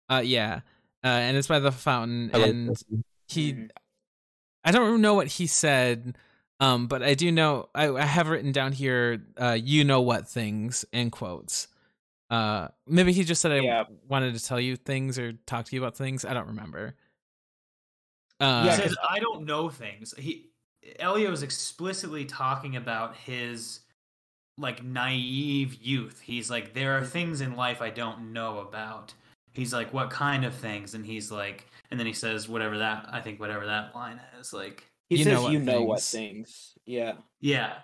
Uh yeah. Uh and it's by the fountain and that scene. he Mhm. I don't know what he said, um, but I do know I, I have written down here, uh, you know what things in quotes. Uh, maybe he just said I Yeah. wanted to tell you things or talk to you about things. I don't remember. He Uh, Yeah, says, "I don't know things." He Elio is explicitly talking about his like naive youth. He's like, "There are things in life I don't know about." He's like, "What kind of things?" And he's like, and then he says, "Whatever that I think, whatever that line is." Like, He You says know what you know what things. things. Yeah. yeah,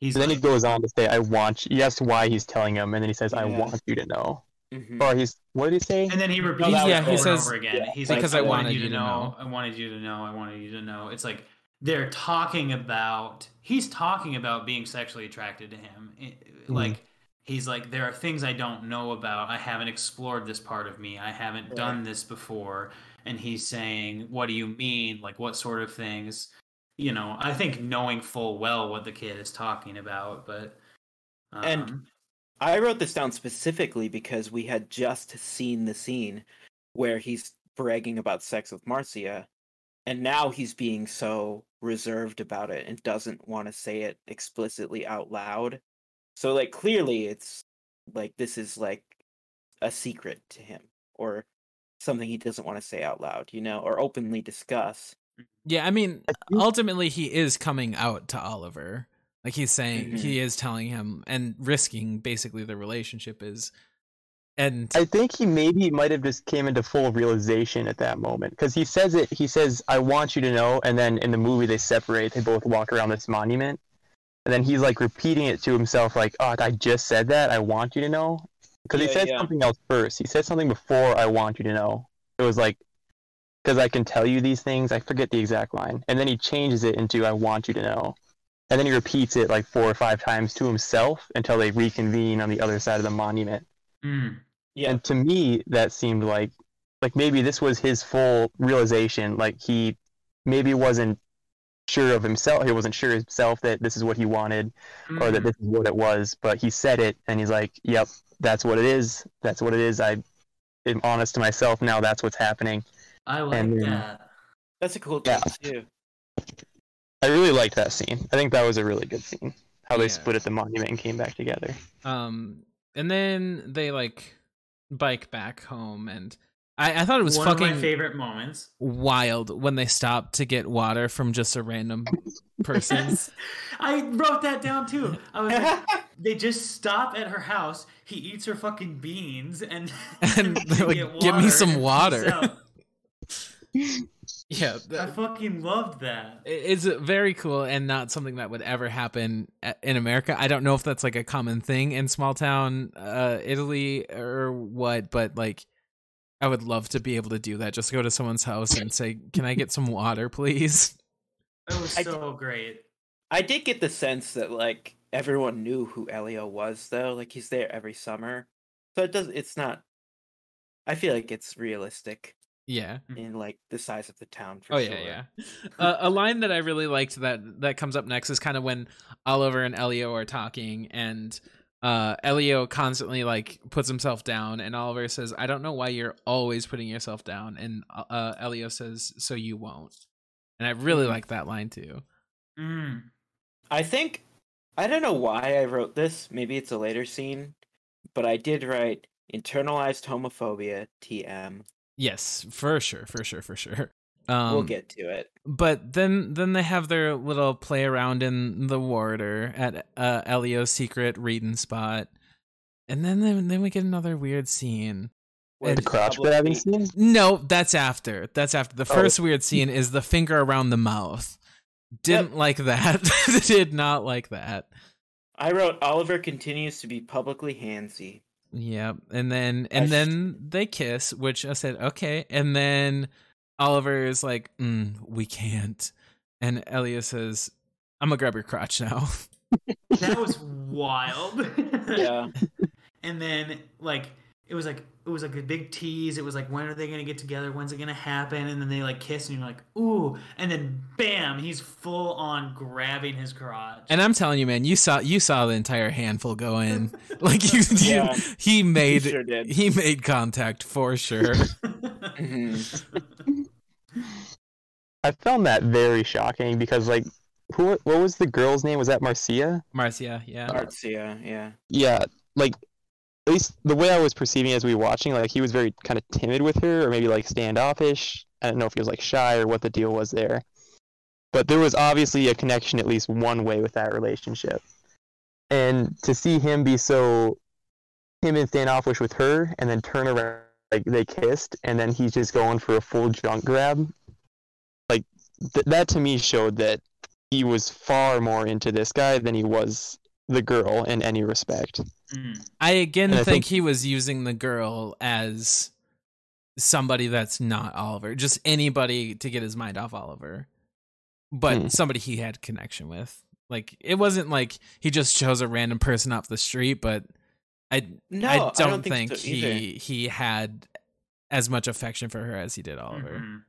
he's And then he goes on to say, "I want." You. He asks why he's telling him, and then he says, "I Yeah. want you to know." Mhm. Or he's what did he say? And then he repeats that it was over and says, over again. yeah, He's because like, I I wanted wanted you you to to know. know. I wanted you to know. I wanted you to know. It's like they're talking about. He's talking about being sexually attracted to him. It- Mm-hmm. Like he's like, there are things I don't know about. I haven't explored this part of me. I haven't Right. done this before. And he's saying, "What do you mean? Like what sort of things?" You know, I think knowing full well what the kid is talking about, but. Um, And- I wrote this down specifically because we had just seen the scene where he's bragging about sex with Marcia, and now he's being so reserved about it and doesn't want to say it explicitly out loud. So, like, clearly it's like this is like a secret to him or something he doesn't want to say out loud, you know, or openly discuss. Yeah, I mean, ultimately he is coming out to Oliver. Like he's saying, Mhm. he is telling him and risking basically the relationship is, and I think he maybe might have just came into full realization at that moment because he says it. He says, "I want you to know," and then in the movie they separate. They both walk around this monument, and then he's like repeating it to himself, like, "Oh, I just said that. I want you to know," because he Yeah, said yeah. something else first. He said something before, "I want you to know." It was like, "Because I can tell you these things." I forget the exact line, and then he changes it into, "I want you to know." And then he repeats it like four or five times to himself until they reconvene on the other side of the monument. mm, Yeah. And to me, that seemed like like maybe this was his full realization. Like he maybe wasn't sure of himself. He wasn't sure himself that this is what he wanted or that mm. this is what it was. But he said it, and he's like, "Yep, that's what it is. That's what it is. I am honest to myself now. That's what's happening." I like and that. That's a cool Yeah. thing, too. I really liked that scene. I think that was a really good scene. How they Yeah. split at the monument and came back together. um and then they like bike back home, and I, I thought it was One of fucking my favorite moments. wild when they stopped to get water from just a random [laughs] person. I wrote that down too. I was like, [laughs] they just stop at her house. He eats her fucking beans and [laughs] And they like, get "Give me some and water." Peace out. yeah, I fucking loved that. it's very cool and not something that would ever happen in America. I don't know if that's like a common thing in small town uh, Italy or what, but like I would love to be able to do that. Just go to someone's house and say, "Can I get some water, please?" It was I so great. I did get the sense that like everyone knew who Elio was though. Like he's there every summer. So it does it's not I feel like it's realistic Yeah. in like the size of the town for Oh sure. yeah, [laughs] yeah. Uh, a line that I really liked that that comes up next is kind of when Oliver and Elio are talking, and uh, Elio constantly like puts himself down, and Oliver says, "I don't know why you're always putting yourself down," and uh, Elio says, "So you won't." And I really Mhm. like that line too. Mm. I think I don't know why I wrote this. Maybe it's a later scene, but I did write internalized homophobia TM. Yes, for sure, for sure, for sure. [laughs] Um, we'll get to it. but then then they have their little play around in the warder at uh Elio's secret reading spot. And then then then we get another weird scene. Where The crotch publicly- grabbing scene? No, that's after. That's after. The Oh. first weird scene is the finger around the mouth. Didn't like that. [laughs] Did not like that. I wrote Oliver continues to be publicly handsy. Yep. And then and I s- then they kiss, which I said okay. And then Oliver is like, mm, "We can't." And Elio says, "I'm gonna grab your crotch now." [laughs] That was wild. Yeah. [laughs] and then like it was like it was like a big tease. It was like when are they gonna get together? When's it gonna happen? And then they like kiss and you're like, ooh, and then bam, he's full on grabbing his crotch. And I'm telling you, man, you saw you saw the entire handful go in. [laughs] Like you, Yeah. you he made sure did. he made contact for sure. [laughs] [laughs] I found that very shocking because like who what was the girl's name? Was that Marcia? Marcia, yeah. Marzia, yeah. Yeah, like at least the way I was perceiving as we were watching, like he was very kind of timid with her, or maybe like standoffish. I don't know if he was like shy or what the deal was there, but there was obviously a connection at least one way with that relationship. And to see him be so timid and standoffish with her, and then turn around like they kissed, and then he's just going for a full junk grab, like th- that to me showed that he was far more into this guy than he was the girl in any respect. Mm. I again And I think, think- he was using the girl as somebody that's not Oliver, just anybody to get his mind off Oliver, but Hmm. somebody he had connection with. Like it wasn't like he just chose a random person off the street, but I No, I don't, think, think, so he he had as much affection for her as he did Oliver. Mhm.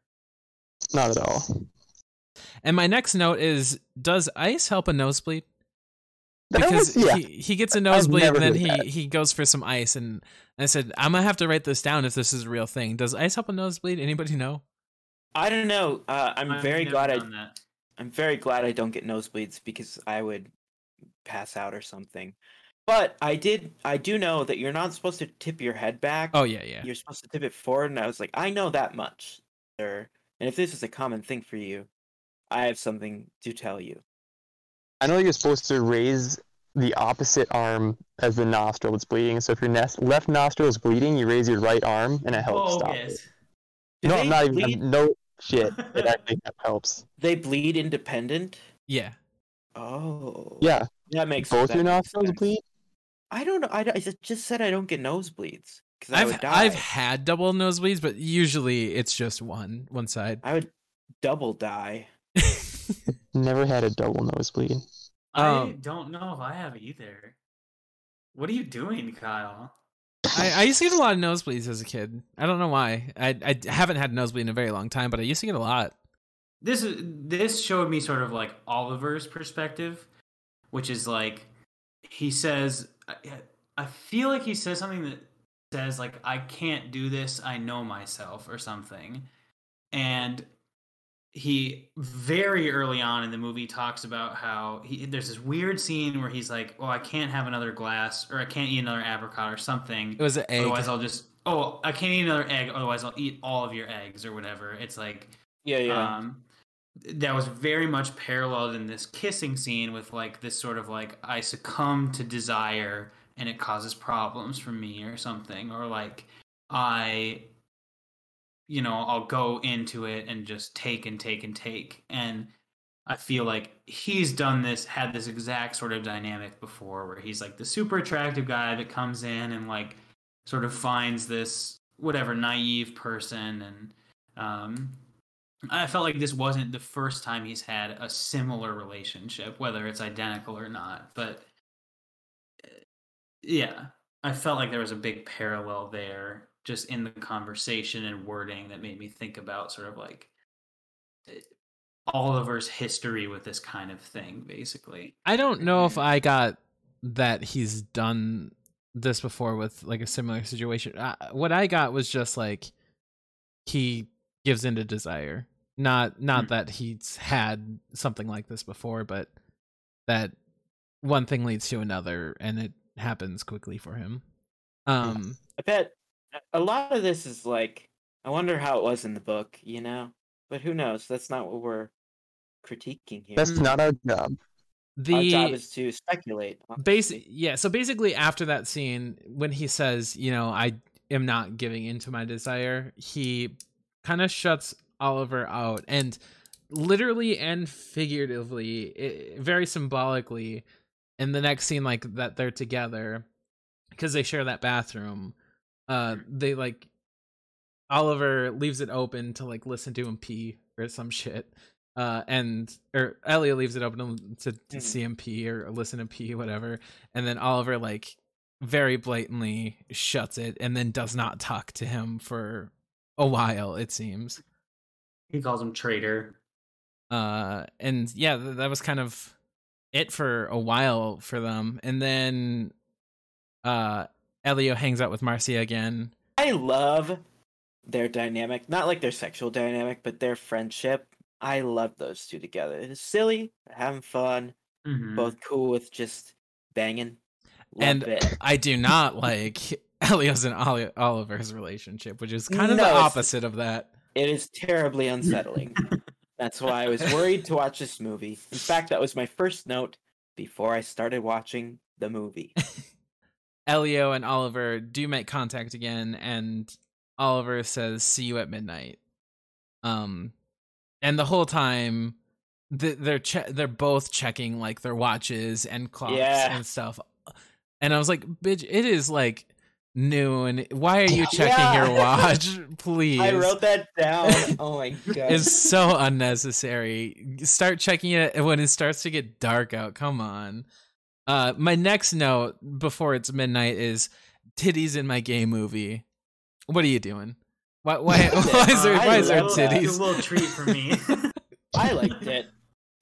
Not at all. And my next note is: Does ice help a nosebleed? That Because was, yeah. he, he gets a nosebleed and then he, that. he goes for some ice and I said I'm gonna have to write this down if this is a real thing. Does ice help a nosebleed? Anybody know? I don't know. Uh, I'm I've very glad I that. I'm very glad I don't get nosebleeds because I would pass out or something. But I did I do know that you're not supposed to tip your head back. Oh yeah, yeah. You're supposed to tip it forward and I was like, I know that much, sir. And if this is a common thing for you, I have something to tell you. I know you're supposed to raise the opposite arm as the nostril that's bleeding. So if your nes- left nostril is bleeding, you raise your right arm, and it helps stop it. Bogus. Do No, I'm not even. bleed, No shit. [laughs] It actually helps. they bleed independent? Yeah. Oh. Yeah, That makes both that your makes nostrils sense. bleed. I don't know. I, don't- I just said I don't get nosebleeds because I I've. I've had double nosebleeds, but usually it's just one one side. I would double die. [laughs] Never had a double nosebleed. I Um, don't know if I have either. What are you doing, Kyle? I, I used to get a lot of nosebleeds as a kid. I don't know why. I I haven't had a nosebleed in a very long time, but I used to get a lot. This is this showed me sort of like Oliver's perspective, which is like he says I, I feel like he says something that says like I can't do this, I know myself or something. And he very early on in the movie talks about how he, there's this weird scene where he's like, "Oh, I can't have another glass, or I can't eat another apricot, or something. It was an egg. Otherwise, I'll just oh, I can't eat another egg. Otherwise, I'll eat all of your eggs or whatever." It's like Yeah, yeah. um, that was very much paralleled in this kissing scene with like this sort of like I succumb to desire and it causes problems for me or something, or like I, you know, I'll go into it and just take and take and take. And I feel like he's done this, had this exact sort of dynamic before where he's like the super attractive guy that comes in and like sort of finds this whatever naive person and um I felt like this wasn't the first time he's had a similar relationship, whether it's identical or not. But yeah, I felt like there was a big parallel there, just in the conversation and wording that made me think about sort of like eh, Oliver's history with this kind of thing, basically. I don't know if I got that he's done this before with like a similar situation. Uh, what I got was just like he gives into desire. Not not Mm. that he's had something like this before, but that one thing leads to another and it happens quickly for him. Um I bet a lot of this is like, I wonder how it was in the book, you know? But who knows? That's not what we're critiquing here. That's not our job. Our job is to speculate. basic yeah, so basically after that scene when he says, you know, I am not giving into my desire, he kind of shuts Oliver out and literally and figuratively, i very symbolically in the next scene like that they're together because they share that bathroom. Uh they like Oliver leaves it open to like listen to him pee or some shit. Uh, and or Elliot leaves it open to, to Mhm. see him pee or listen to pee, whatever. And then Oliver like very blatantly shuts it and then does not talk to him for a while. It seems. He calls him traitor. Uh, and yeah, th- that was kind of it for a while for them. And then, uh, Elio hangs out with Marcia again. I love their dynamic. Not like their sexual dynamic, but their friendship. I love those two together. It's silly, having fun, Mhm. both cool with just banging. Love And it. I do not like [laughs] Elio's and Oli- Oliver's relationship, which is kind of No, the opposite of that. It is terribly unsettling. [laughs] That's why I was worried to watch this movie. In fact, that was my first note before I started watching the movie. [laughs] Elio and Oliver do make contact again, and Oliver says, "See you at midnight." Um, and the whole time, th- they're che- they're both checking like their watches and clocks Yeah. and stuff. And I was like, "Bitch, it is like noon. Why are you checking your [laughs] watch? Please." I wrote that down. [laughs] Oh my god. It's so unnecessary. Start checking it when it starts to get dark out. Come on. Uh, my next note before it's midnight is titties in my gay movie. What are you doing? Why? Why? [laughs] [laughs] Why is there? Why is there love. It's titties? a little treat for me. [laughs] I liked it.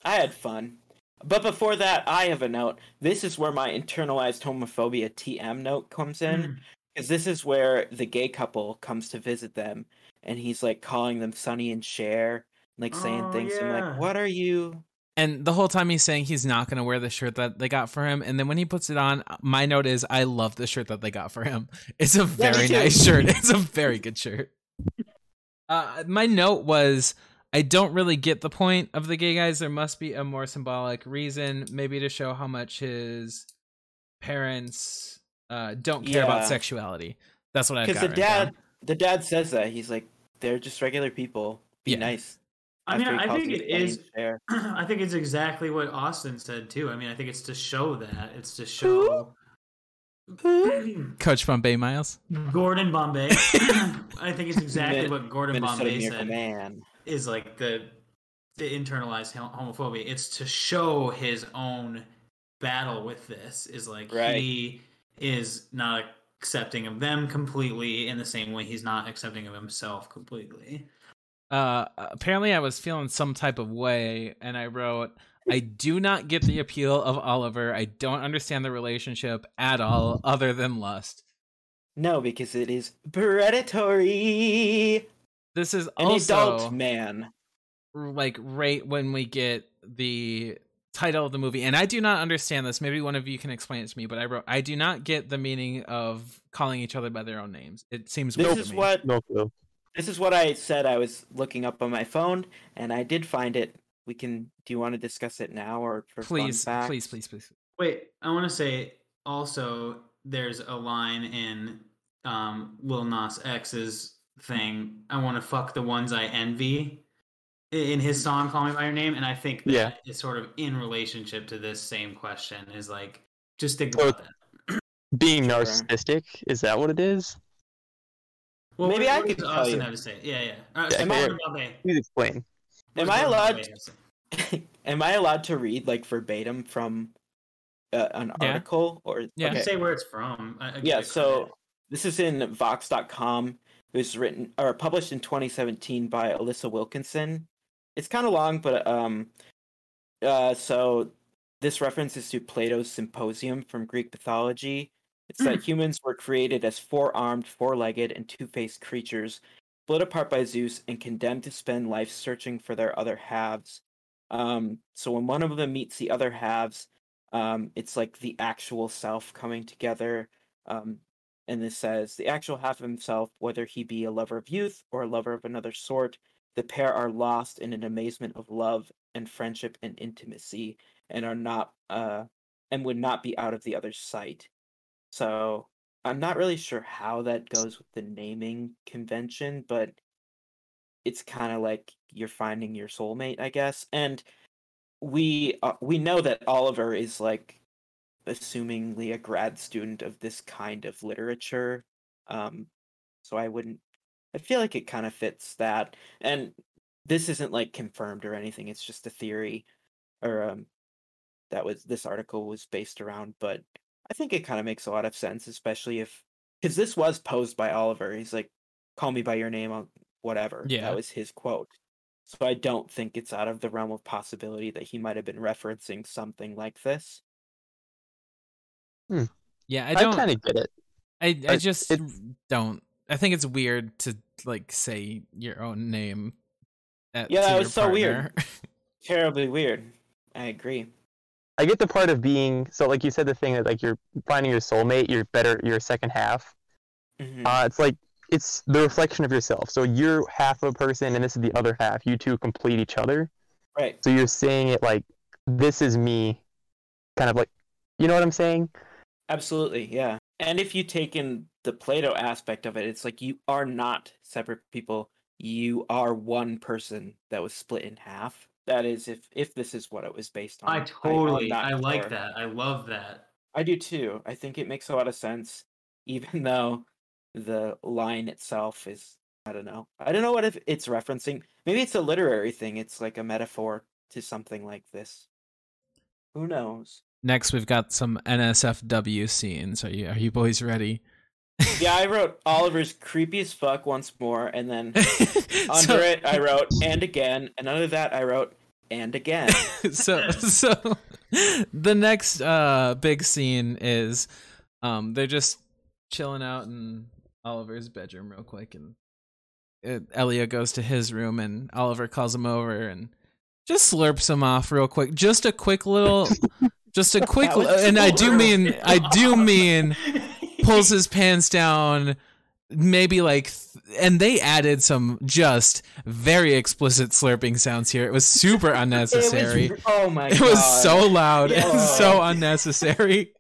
I had fun. But before that, I have a note. This is where my internalized homophobia TM note comes in. Mm. Because this is where the gay couple comes to visit them. And he's like calling them Sonny and Cher, like saying Oh, things. I'm like, what are you? And the whole time he's saying he's not going to wear the shirt that they got for him. And then when he puts it on, my note is, I love the shirt that they got for him. [laughs] It's a very too. nice shirt. [laughs] It's a very good shirt. Uh, my note was, I don't really get the point of the gay guys. There must be a more symbolic reason, maybe to show how much his parents uh, don't care about sexuality. That's what got. Because the down. dad, the dad says that. He's like, they're just regular people. Be Yeah. nice. I mean, I think it is. it Sonny is. and Cher. I think it's exactly what Austin said too. I mean, I think it's to show that. It's to show [clears throat] Coach Bombay Miles. Gordon Bombay. [laughs] [clears throat] I think it's exactly Min- what Gordon Minnesota Bombay Miracle said. Man. is like the the internalized homophobia. It's to show his own battle with this. Is like Right. he is not accepting of them completely in the same way he's not accepting of himself completely. Uh apparently i was feeling some type of way and i wrote i do not get the appeal of oliver i don't understand the relationship at all other than lust No, because it is predatory. this is An also adult man. like right when we get the title of the movie, and I do not understand this. Maybe one of you can explain it to me. But I wrote, I do not get the meaning of calling each other by their own names. It seems This weird is to me. what No clue. This is what I said I was looking up on my phone, and I did find it. We can. Do you want to discuss it now or for fun Please, facts? please, please, please. Wait, I want to say also there's a line in um, Lil Nas X's thing. I want to fuck the ones I envy in his song "Call Me by Your Name," and I think that Yeah. is sort of in relationship to this same question. Is like just think So about that. Being narcissistic is that what it is? Well, Maybe what- I could tell Austin you. to say? Yeah, yeah. Uh, Yeah, so here. Gordon Bombay. Please explain. Am I allowed? To? [laughs] Am I allowed to read like verbatim from uh, an Yeah. article or? Yeah. Okay. say where it's from. I, I Yeah. So credit. this is in Vox.com. It was written or published in 2017 by Alyssa Wilkinson. It's kind of long, but um, uh, so this references to Plato's Symposium from Greek mythology. It's that humans were created as four-armed, four-legged, and two-faced creatures, split apart by Zeus and condemned to spend life searching for their other halves. Um, so when one of them meets the other halves, um, it's like the actual self coming together. Um, and this says the actual half of himself, whether he be a lover of youth or a lover of another sort, the pair are lost in an amazement of love and friendship and intimacy, and are not uh, and would not be out of the other's sight. So I'm not really sure how that goes with the naming convention, but it's kind of like you're finding your soulmate, I guess. And we uh, we know that Oliver is like assumingly a grad student of this kind of literature. Um, so I wouldn't. I feel like it kind of fits that, and this isn't like confirmed or anything. It's just a theory, or um, that was this article was based around. But I think it kind of makes a lot of sense, especially if because this was posed by Oliver. He's like, "Call me by your name," on whatever. Yeah. that was his quote. So I don't think it's out of the realm of possibility that he might have been referencing something like this. Hmm. Yeah, I I, don't. kind of get it. I, I I- just it's- don't. I think it's weird to like say your own name. At, Yeah, that your was so weird. [laughs] Terribly weird. I agree. I get the part of being so, like you said, the thing that like you're finding your soulmate, your better, your second half. Mhm. Uh, it's like it's the reflection of yourself. So you're half a person, and this is the other half. You two complete each other. right. So you're saying it like this is me, kind of like, you know what I'm saying? Absolutely. Yeah. And if you take in the Plato aspect of it, it's like you are not separate people. You are one person that was split in half. That is, if if this is what it was based on. I totally, not I like sure. that. I love that. I do too. I think it makes a lot of sense, [laughs] even though the line itself is I don't know. I don't know what if it's referencing. Maybe it's a literary thing. It's like a metaphor to something like this. Who knows? Next, we've got some NSFW scenes. Are you are you boys ready? Yeah, I wrote [laughs] Oliver's creepy as fuck once more, and then [laughs] under So- it I wrote and again, and under that I wrote and again. [laughs] so so the next uh big scene is um they're just chilling out in Oliver's bedroom real quick and uh, Elliot goes to his room and Oliver calls him over and just slurps him off real quick just a quick little just a [laughs] quick That was li- and I do mean I do mean pulls his pants down maybe like and they added some just very explicit slurping sounds here it was super unnecessary [laughs] It was, oh my god. it god. was so loud and so unnecessary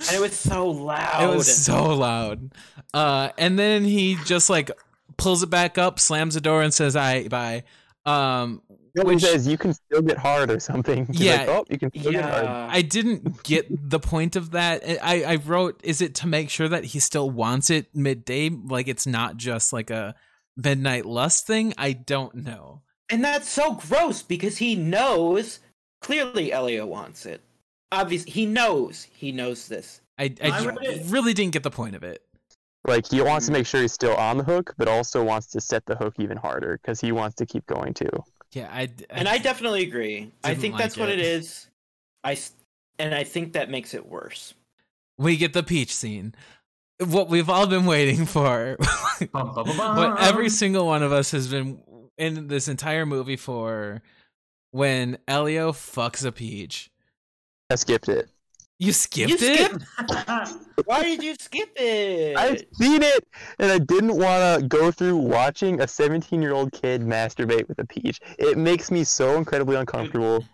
and it was so loud. it was so loud uh and then he just like pulls it back up slams the door and says i bye um No one Which- says you can still get hard or something. He's Yeah. like, oh, you can still get hard. yeah. I didn't get the point of that. I, I wrote, is it to make sure that he still wants it midday? Like it's not just like a midnight lust thing? I don't know. And that's so gross because he knows clearly Elio wants it. Obviously, he knows. He knows this. I, I I ju- read it- really didn't get the point of it. Like he wants to Mhm. make sure he's still on the hook, but also wants to set the hook even harder because he wants to keep going too. Yeah, I, And I definitely agree. I think like that's what it. it is. I s- and I think that makes it worse. we get the peach scene. What we've all been waiting for. [laughs] Bum, bum, bum, what every single one of us has been in this entire movie for when Elio fucks a peach. I skipped it. You skipped You it? skipped- [laughs] Why did you skip it? I've seen it, and I didn't want to go through watching a 17 year old kid masturbate with a peach. It makes me so incredibly uncomfortable,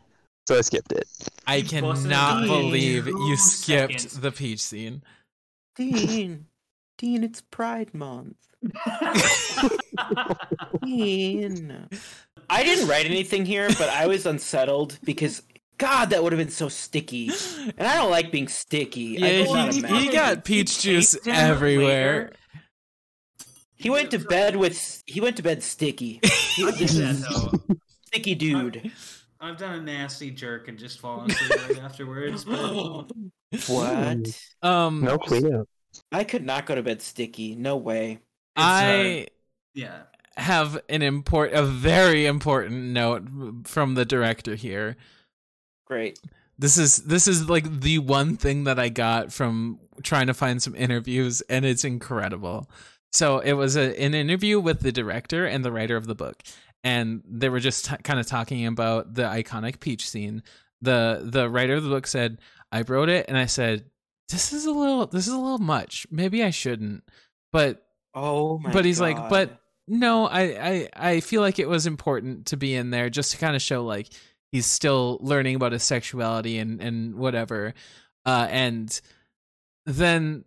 so I skipped it. I cannot believe you skipped seconds. the peach scene. Dean, Dean, it's Pride Month. [laughs] Dean. [laughs] I didn't write anything here, but I was unsettled because God, that would have been so sticky, and I don't like being sticky. Yeah, go out of he, he got peach juice everywhere. later. He went to bed with. He went to bed sticky. He I just that though. sticky dude. I've done a nasty jerk and just fallen asleep right afterwards. But [laughs] What? Um, No clue. I could not go to bed sticky. No way. I yeah, have an import, a very important note from the director here. Great. This is this is like the one thing that I got from trying to find some interviews, and it's incredible. So it was a, an interview with the director and the writer of the book, and they were just t- kind of talking about the iconic peach scene. the The writer of the book said, "I wrote it, and I said." This is a little. This is a little much. Maybe I shouldn't. But Oh. But he's like, but no, I, I I feel like it was important to be in there just to kind of show like he's still learning about his sexuality and and whatever. Uh, and then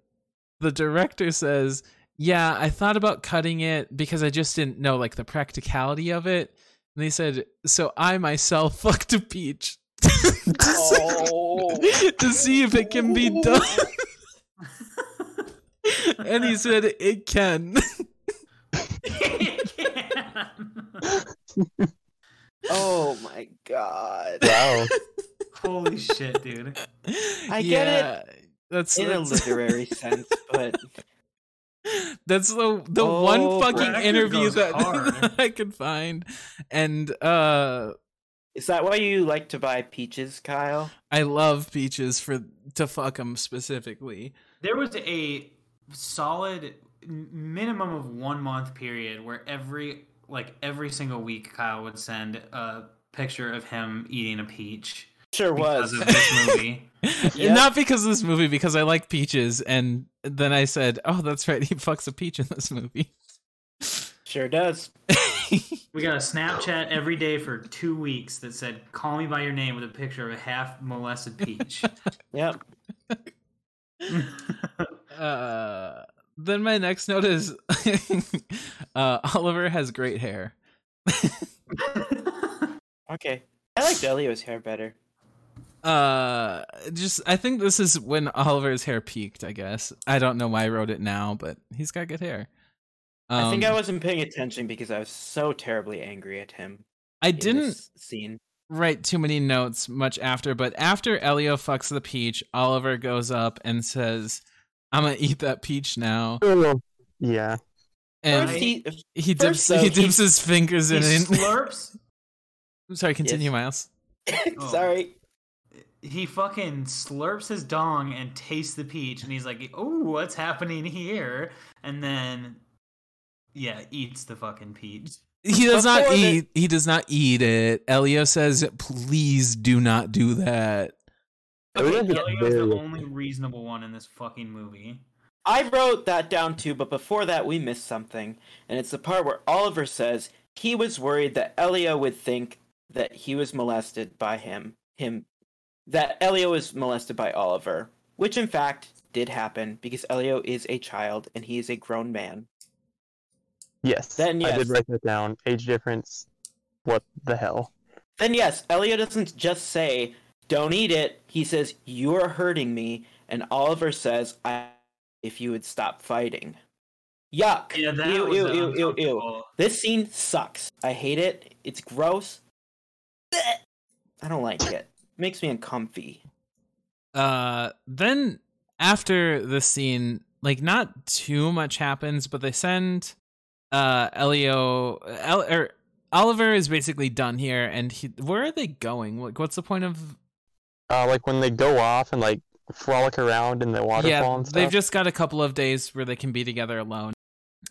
the director says, "Yeah, I thought about cutting it because I just didn't know like the practicality of it." And they said, "So I myself [laughs] fucked a peach." to, Oh. see, to see if it can be done. [laughs] and he said it can. [laughs] Oh [laughs] my god. Wow. [laughs] Holy shit, dude! I get it it. That's in a [laughs] literary sense, but that's the the Oh, one fucking Brad interview that, that I could find, and uh, is that why you like to buy peaches, Kyle? I love peaches for to fuck them specifically. There was a solid minimum of one month period where every like every single week Kyle would send a picture of him eating a peach Sure because was. of this movie. [laughs] [laughs] Yep. Not because of this movie, because I like peaches, and then I said, "Oh, that's right, he fucks a peach in this movie." Sure does. [laughs] We got a Snapchat every day for two weeks that said "Call me by your name" with a picture of a half molested peach. Yep. uh, then my next note is [laughs] uh, Oliver has great hair. [laughs] Okay. I liked Elio's hair better. Uh, just I think this is when Oliver's hair peaked. I guess I don't know why I wrote it now, but he's got good hair. I think I Um, wasn't paying attention because I was so terribly angry at him. I didn't scene. write too many notes much after, but after Elio fucks the peach, Oliver goes up and says, "I'm gonna eat that peach now," [laughs] yeah. and First he, he dips though, he he- dips his fingers he in it. slurps. [laughs] Sorry, continue, Miles. [laughs] Oh. sorry. He fucking slurps his dong and tastes the peach, and he's like, "Oh, what's happening here?" And then, yeah, eats the fucking peach. He does not Before the- eat. He does not eat it. Elio says, "Please do not do that." Elio Okay, gets Elio's the only reasonable one in this fucking movie. I wrote that down too, but before that we missed something, and it's the part where Oliver says he was worried that Elio would think that he was molested by him. Him that Elio was molested by Oliver, which in fact did happen because Elio is a child and he is a grown man. Yes. Then yes, I did write that down. Age difference. What the hell? Then yes, Elio doesn't just say, "Don't eat it." He says, "You are hurting me," and Oliver says, "I if you would stop fighting." Yuck! Yeah, that ew, was ew, ew, ew, ew. This scene sucks. I hate it. It's gross. I don't like it. Makes me uncomfy. Uh, then after the scene, like not too much happens, but they send uh Elio. El, or Oliver is basically done here, and he. Where are they going? Like, what's the point of? Uh, like when they go off and like frolic around in the waterfall yeah, and stuff. they've just got a couple of days where they can be together alone.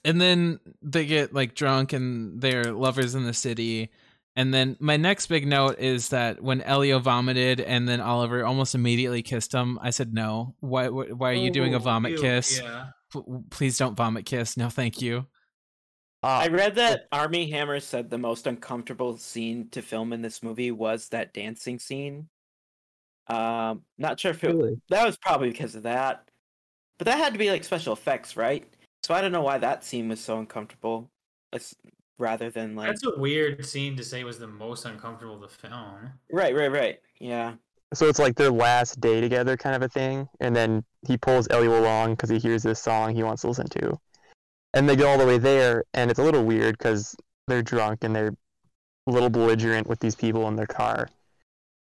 and then they get like drunk and they're lovers in the city. And then my next big note is that when Elio vomited and then Oliver almost immediately kissed him, I said no. Why? Why why are you doing a Oh, vomit ew, kiss? Yeah. P- please don't vomit kiss. No, thank you. I Uh, read that Armie Hammer said the most uncomfortable scene to film in this movie was that dancing scene. Um, not sure if it, really? that was probably because of that, but that had to be like special effects, right? So I don't know why that scene was so uncomfortable, as- rather than like That's a weird scene to say was the most uncomfortable to film. right, right, right. Yeah, So it's like their last day together, kind of a thing. And then he pulls Elio along because he hears this song he wants to listen to. And they go all the way there, and it's a little weird because they're drunk and they're a little belligerent with these people in their car.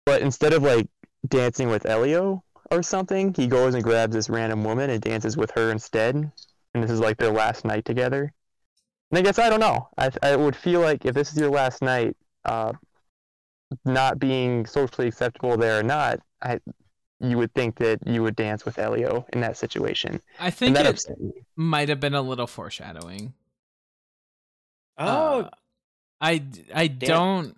But instead of like dancing with Elio or something, he goes and grabs this random woman and dances with her instead. And this is like their last night together. And I guess I don't know. I I would feel like if this is your last night, uh, not being socially acceptable there or not, I you would think that you would dance with Elio in that situation. I think that it might have been a little foreshadowing. Oh, Uh, I I don't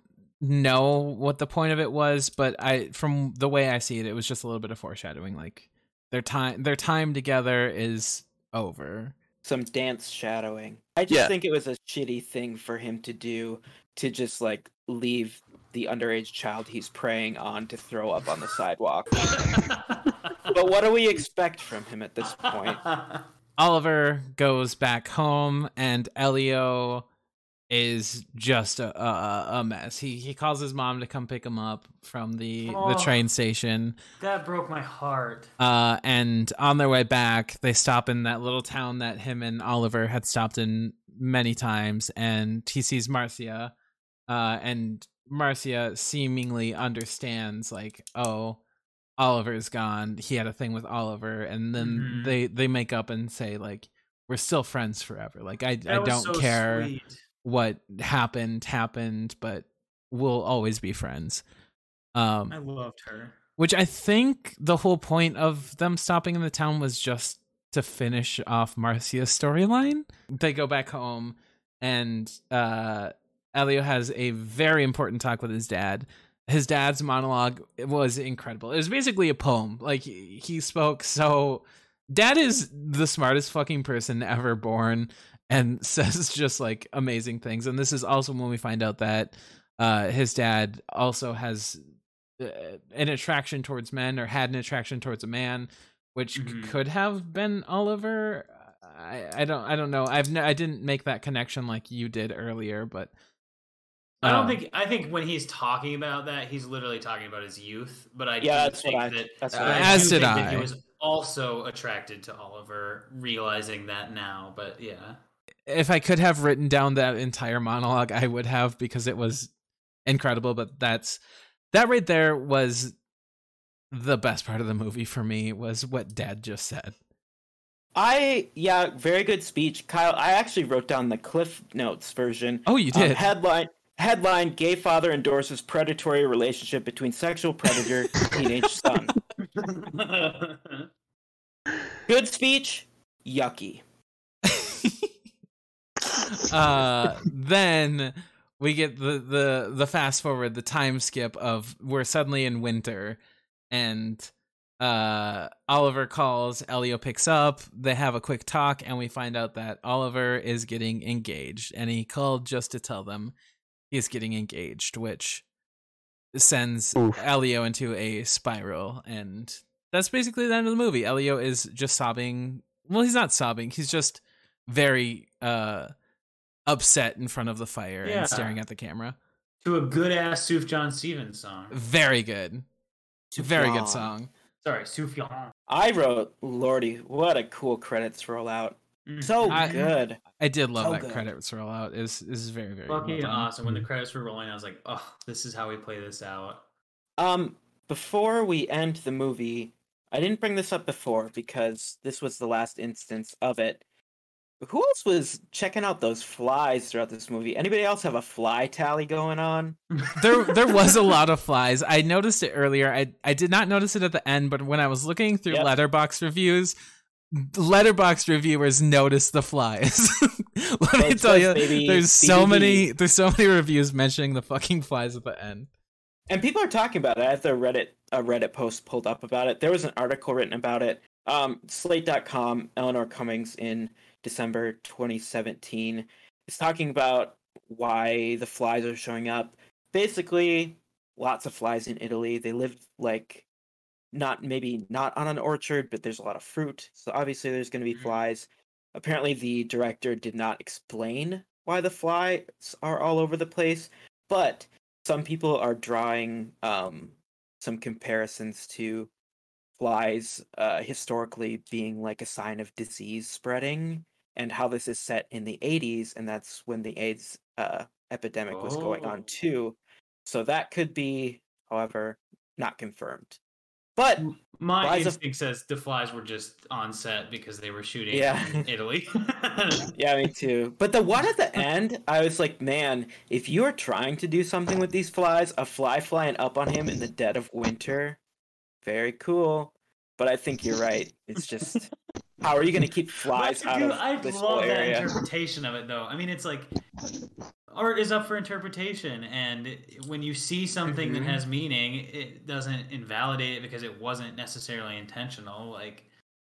know what the point of it was, but I from the way I see it, it was just a little bit of foreshadowing. Like their time their time together is over. some dance shadowing. I just Yeah. think it was a shitty thing for him to do to just like leave the underage child he's preying on to throw up on the sidewalk. [laughs] but what do we expect from him at this point? [laughs] Oliver goes back home, and Elio is just a, a, a mess. He he calls his mom to come pick him up from the the Oh. train station. that broke my heart. Uh, and on their way back, they stop in that little town that him and Oliver had stopped in many times, and he sees Marzia, uh, and Marzia seemingly understands, like, oh, Oliver's gone. He had a thing with Oliver, and then Mhm. they they make up and say, like, we're still friends forever. Like, I That I don't so care sweet. What happened happened, but we'll always be friends. Um, I loved her. which I think the whole point of them stopping in the town was just to finish off Marzia's storyline. They go back home, and uh, Elio has a very important talk with his dad. His dad's monologue was incredible. It was basically a poem. Like he he spoke so. Dad is the smartest fucking person ever born, and [laughs] says just like amazing things. And this is also when we find out that uh, his dad also has uh, an attraction towards men or had an attraction towards a man which c- Mhm. could have been Oliver I, I don't I don't know I've n- I didn't make that connection like you did earlier but I don't uh, think. I think when he's talking about that, he's literally talking about his youth. But I Yeah, do that's what think I- that. that's what I- I As do did think that he I. was also attracted to Oliver, realizing that now. But yeah, if I could have written down that entire monologue I would have because it was incredible but that's that right there was the best part of the movie for me was what dad just said I yeah, very good speech, Kyle. I actually wrote down the Cliff Notes version. oh you Um, did headline headline: Gay father endorses predatory relationship between sexual predator [laughs] teenage son. Good speech. Yucky. [laughs] [laughs] uh then we get the the the fast forward the time skip of we're suddenly in winter and uh Oliver calls Elio picks up they have a quick talk and we find out that Oliver is getting engaged and he called just to tell them he's getting engaged which sends Oof. Elio into a spiral and that's basically the end of the movie Elio is just sobbing well he's not sobbing he's just very uh upset in front of the fire Yeah. and staring at the camera. to a good ass Sufjan Stevens song. Very good. Very good song. Sorry, Sufjan. I wrote, Lordy, what a cool credits rollout. So I- good. I did love So that good. credits rollout. Is is very very well fucking done. awesome. When the credits were rolling, I was like, oh, this is how we play this out. Um, before we end the movie, I didn't bring this up before because this was the last instance of it. Who else was checking out those flies throughout this movie? Anybody else have a fly tally going on? [laughs] there there was a lot of flies. I noticed it earlier. I I did not notice it at the end, but when I was looking through Yep. Letterboxd reviews, Letterboxd reviewers notice the flies. [laughs] Let me tell you, there's so many there's so many reviews mentioning the fucking flies at the end. And people are talking about it. I have the Reddit a Reddit post pulled up about it. There was an article written about it. Um, Slate.com, Eleanor Cummings in December 2017 is talking about why the flies are showing up. Basically, lots of flies in Italy. They live like not maybe not on an orchard, but there's a lot of fruit. So obviously there's going to be Mhm. flies. Apparently the director did not explain why the flies are all over the place, but some people are drawing um, some comparisons to flies uh, historically being like a sign of disease spreading and how this is set in the 80s and that's when the aids uh, epidemic was going on Oh. too so that could be however not confirmed but My of- instinct says the flies were just on set because they were shooting Yeah. in [laughs] Italy. [laughs] yeah me too but the one at the end i was like man if you are trying to do something with these flies a fly flying up on him in the dead of winter very cool but i think you're right it's just how are you going to keep [laughs] flies But out dude, of I this love that area interpretation of it, though. I mean, it's like art is up for interpretation, and when you see something Mhm. that has meaning, it doesn't invalidate it because it wasn't necessarily intentional. Like,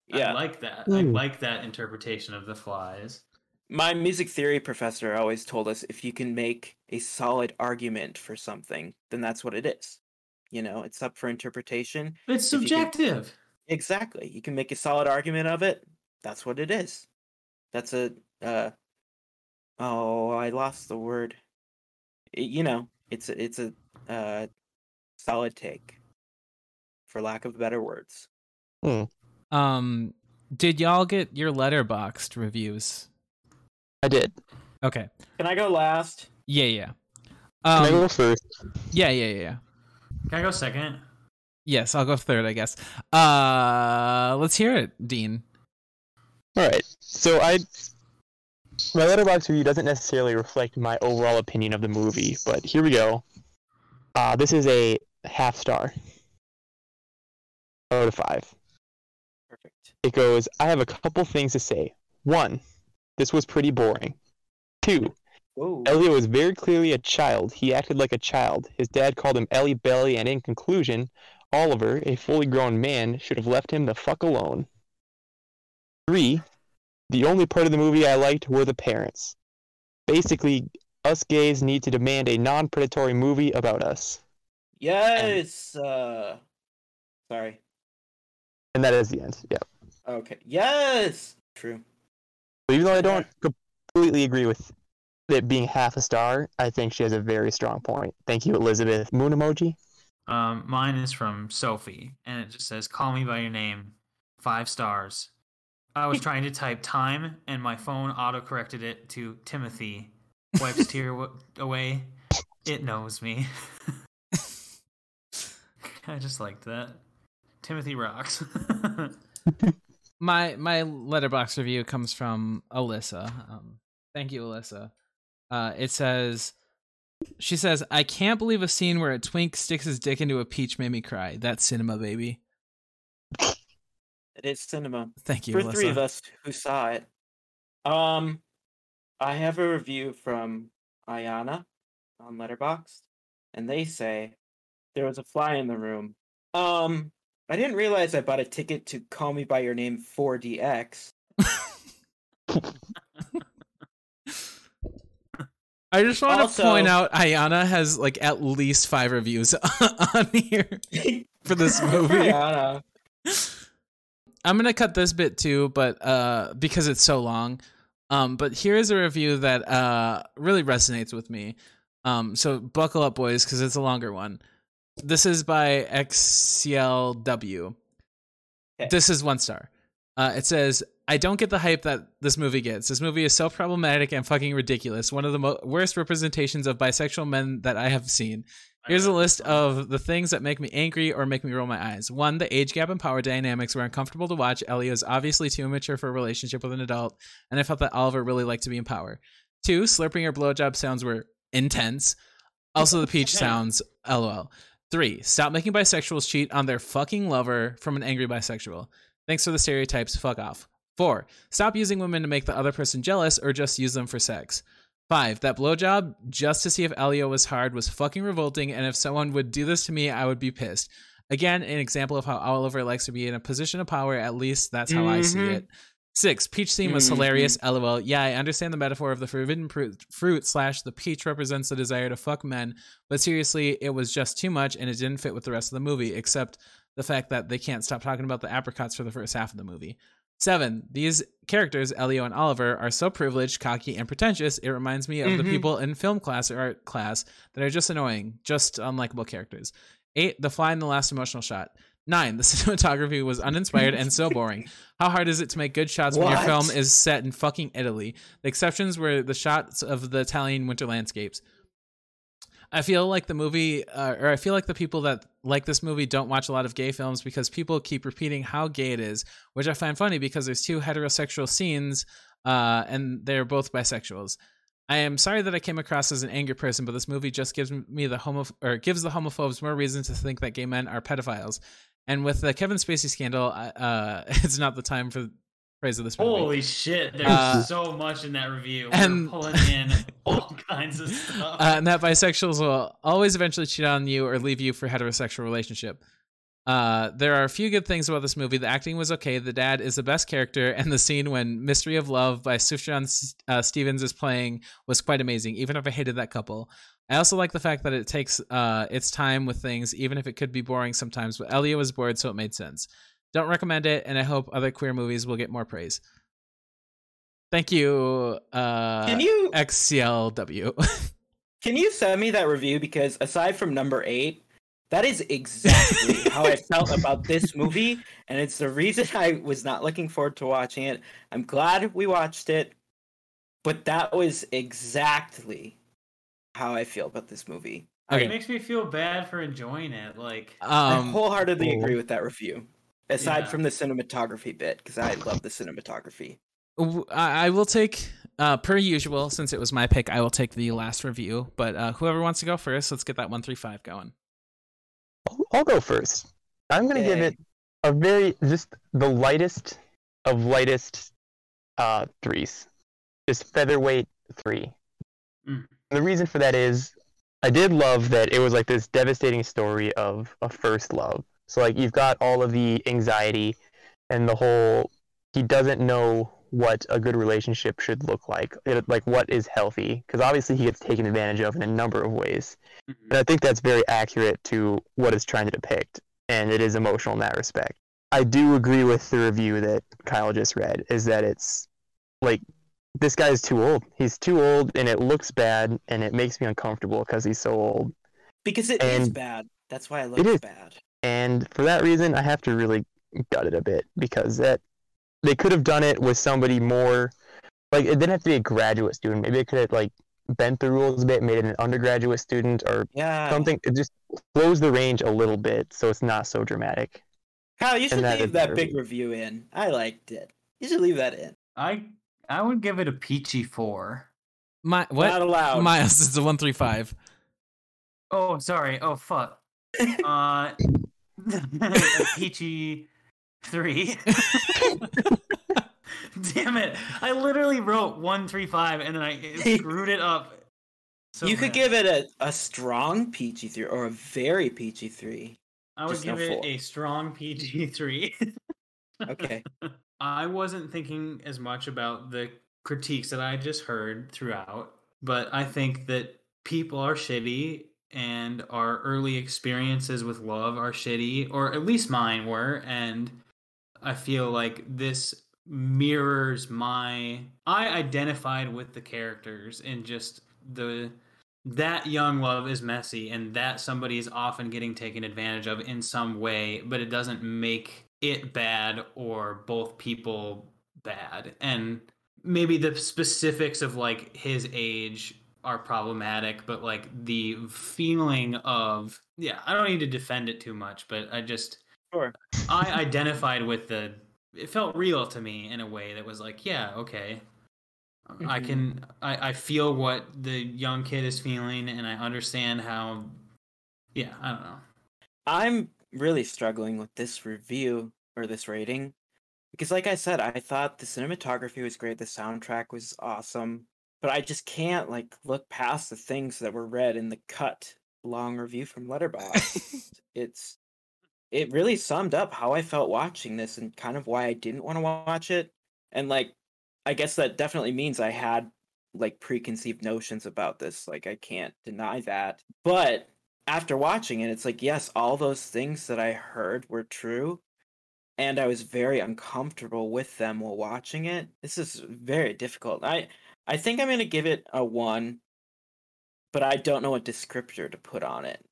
yeah I like that. I Hmm. like that interpretation of the flies. my music theory professor always told us if you can make a solid argument for something then that's what it is you know it's up for interpretation It's If subjective. Exactly you can make a solid argument of it that's what it is that's a uh oh i lost the word I- you know it's a, it's a uh solid take for lack of better words Um, did y'all get your Letterboxd reviews? I did. Okay. can i go last Yeah, yeah. Can I Um, go first? yeah, yeah, yeah, yeah. Can I go second? Yes, I'll go third, I guess. Uh, let's hear it, Dean. All right. So I, my Letterboxd review doesn't necessarily reflect my overall opinion of the movie, but here we go. Uh, this is a half star out of five. perfect It goes. I have a couple things to say. One, this was pretty boring. Two, Whoa. Elliot was very clearly a child. He acted like a child. His dad called him Ellie Belly, and in conclusion, Oliver, a fully grown man, should have left him the fuck alone. Three, the only part of the movie I liked were the parents. Basically, us gays need to demand a non predatory movie about us. yes uh sorry And that is the end. Yeah. okay yes true But even though I don't completely agree with it being half a star, I think she has a very strong point. Thank you, Elizabeth. Moon emoji? Um, mine is from Sophie, and it just says, "Call me by your name." Five stars. I was [laughs] trying to type time, and my phone auto-corrected it to Timothy. Wipes tear w- away. It knows me. [laughs] I just liked that. Timothy rocks. [laughs] My my Letterboxd review comes from Alyssa. Um, thank you, Alyssa. Uh, it says, she says, "I can't believe a scene where a twink sticks his dick into a peach made me cry. That's cinema, baby." it is cinema Thank you, for Alyssa. three of us who saw it. Um, I have a review from Ayana on Letterboxd, and they say there was a fly in the room. Um, I didn't realize I bought a ticket to Call Me by Your Name 4DX. [laughs] I just want Also- to point out Ayana has like at least five reviews [laughs] on here for this [laughs] movie. Ayana. I'm gonna cut this bit too, but uh, because it's so long. Um, but here is a review that uh really resonates with me. Um, so buckle up, boys, because it's a longer one. This is by XCLW. Okay. This is one star. Uh, it says, "I don't get the hype that this movie gets. This movie is so problematic and fucking ridiculous. One of the mo- worst representations of bisexual men that I have seen. Here's a list of the things that make me angry or make me roll my eyes. One, the age gap and power dynamics were uncomfortable to watch. Ellie is obviously too immature for a relationship with an adult, and I felt that Oliver really liked to be in power. Two, slurping or blowjob sounds were intense. Also, the peach [laughs] sounds, lol. Three, stop making bisexuals cheat on their fucking lover from an angry bisexual. Thanks for the stereotypes. Fuck off. Four, stop using women to make the other person jealous or just use them for sex. Five, that blowjob just to see if Elio was hard was fucking revolting, and if someone would do this to me, I would be pissed. Again, an example of how Oliver likes to be in a position of power. At least that's how I see Mhm. it. Six, peach scene was Mhm. hilarious. LOL. Yeah, I understand the metaphor of the forbidden fruit slash the peach represents the desire to fuck men, but seriously, it was just too much and it didn't fit with the rest of the movie, except the fact that they can't stop talking about the apricots for the first half of the movie. Seven, these characters, Elio and Oliver, are so privileged, cocky, and pretentious, it reminds me of the Mhm. people in film class or art class that are just annoying, just unlikable characters. Eight, the fly in the last emotional shot. Nine, the [laughs] cinematography was uninspired and so boring. [laughs] How hard is it to make good shots when your film is set in fucking Italy? The exceptions were the shots of the Italian winter landscapes. I feel like the movie, uh, or I feel like the people that like this movie don't watch a lot of gay films because people keep repeating how gay it is, which I find funny because there's two heterosexual scenes, uh, and they're both bisexuals. I am sorry that I came across as an angry person, but this movie just gives me the homo or gives the homophobes more reason to think that gay men are pedophiles. And with the Kevin Spacey scandal, uh, [laughs] it's not the time for praise of this movie. Holy shit! There's Uh, so much in that review. and- We're pulling in [laughs] all kinds of stuff. uh, and that bisexuals will always eventually cheat on you or leave you for heterosexual relationship. Uh, there are a few good things about this movie. The acting was okay. The dad is the best character, and the scene when "Mystery of Love" by Sufjan uh, Stevens is playing was quite amazing. Even if I hated that couple, I also like the fact that it takes uh, its time with things, even if it could be boring sometimes. But Elio was bored, so it made sense. Don't recommend it, and I hope other queer movies will get more praise. Thank you, uh, Can you XCLW. [laughs] can you send me that review? Because aside from number eight, that is exactly [laughs] how I felt about this movie, and it's the reason I was not looking forward to watching it. I'm glad we watched it, but that was exactly how I feel about this movie. Okay. It makes me feel bad for enjoying it. Like, I Um, wholeheartedly oh. agree with that review. Aside Yeah. from the cinematography bit, because I love the cinematography. i will take, uh, per usual, since it was my pick, I will take the last review. But uh, whoever wants to go first, let's get that one three five going. I'll, I'll go first. I'm gonna give it a very just the lightest of lightest uh threes, just featherweight three. Mm. The reason for that is I did love that it was like this devastating story of a first love. So like you've got all of the anxiety and the whole he doesn't know what a good relationship should look like, it, like what is healthy, because obviously he gets taken advantage of in a number of ways. mm-hmm. And I think that's very accurate to what it's trying to depict, and it is emotional in that respect. I do agree with the review that Kyle just read, is that it's like this guy is too old. He's too old, and it looks bad, and it makes me uncomfortable because he's so old. Because it is And- bad. That's why it It looks is. bad. And for that reason, I have to really gut it a bit because that they could have done it with somebody more like it didn't have to be a graduate student. Maybe it could have like bent the rules a bit, made it an undergraduate student or Yeah. something. It just blows the range a little bit, so it's not so dramatic. Kyle, you should that leave is that big review in. I liked it. You should leave that in. I I would give it a peachy four. My Not what? allowed. Miles is a one three five. Oh, sorry. Oh, fuck. [laughs] Uh, [laughs] [laughs] peachy three. [laughs] Damn it! I literally wrote one three five and then I screwed it up. So you could give it a, a strong peachy three or a very peachy three. I would just no give it four. a strong PG three. Okay. I wasn't thinking as much about the critiques that I just heard throughout, but I think that people are shitty and our early experiences with love are shitty, or at least mine were, and I feel like this mirrors my I identified with the characters and just the that young love is messy and that somebody is often getting taken advantage of in some way, but it doesn't make it bad or both people bad. And maybe the specifics of like his age are problematic, but like the feeling of yeah, I don't need to defend it too much, but I just Sure. I identified with the it felt real to me in a way that was like, yeah, okay. I Mhm. can I, I feel what the young kid is feeling and I understand how yeah, I don't know. I'm really struggling with this review or this rating because like I said, I thought the cinematography was great, the soundtrack was awesome, but I just can't like look past the things that were read in the cut long review from Letterboxd. [laughs] it's it really summed up how I felt watching this and kind of why I didn't want to watch it. And like I guess that definitely means I had like preconceived notions about this. Like I can't deny that. But after watching it, it's like, yes, all those things that I heard were true. And I was very uncomfortable with them while watching it. This is very difficult. I I think I'm gonna give it a one, but I don't know what descriptor to put on it.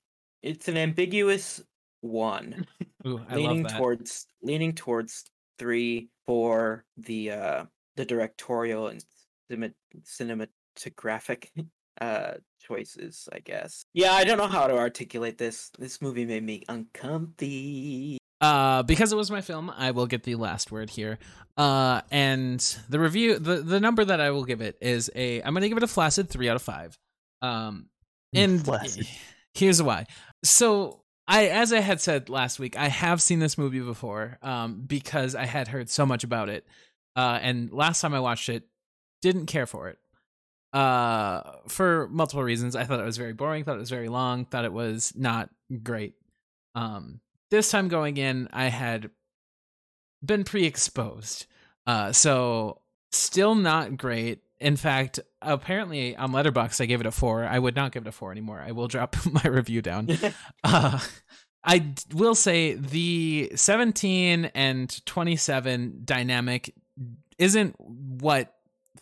It's an ambiguous one. [laughs] Ooh, I leaning love that. towards leaning towards three for the uh the directorial and cinema, cinematographic [laughs] uh choices i guess yeah i don't know how to articulate this this movie made me uncomfy Uh, because it was my film, I will get the last word here. Uh, and the review, the the number that I will give it is a. I'm gonna give it a flaccid three out of five. Um, and Flaccid. [laughs] here's why. So I, as I had said last week, I have seen this movie before. Um, because I had heard so much about it. Uh, and last time I watched it, didn't care for it. Uh, for multiple reasons. I thought it was very boring. Thought it was very long. Thought it was not great. Um, this time going in, I had been pre-exposed. Uh, so still not great. In fact, apparently on Letterboxd I gave it a four. I would not give it a four anymore. I will drop [laughs] my review down. [laughs] Uh, I will say the 17 and 27 dynamic isn't what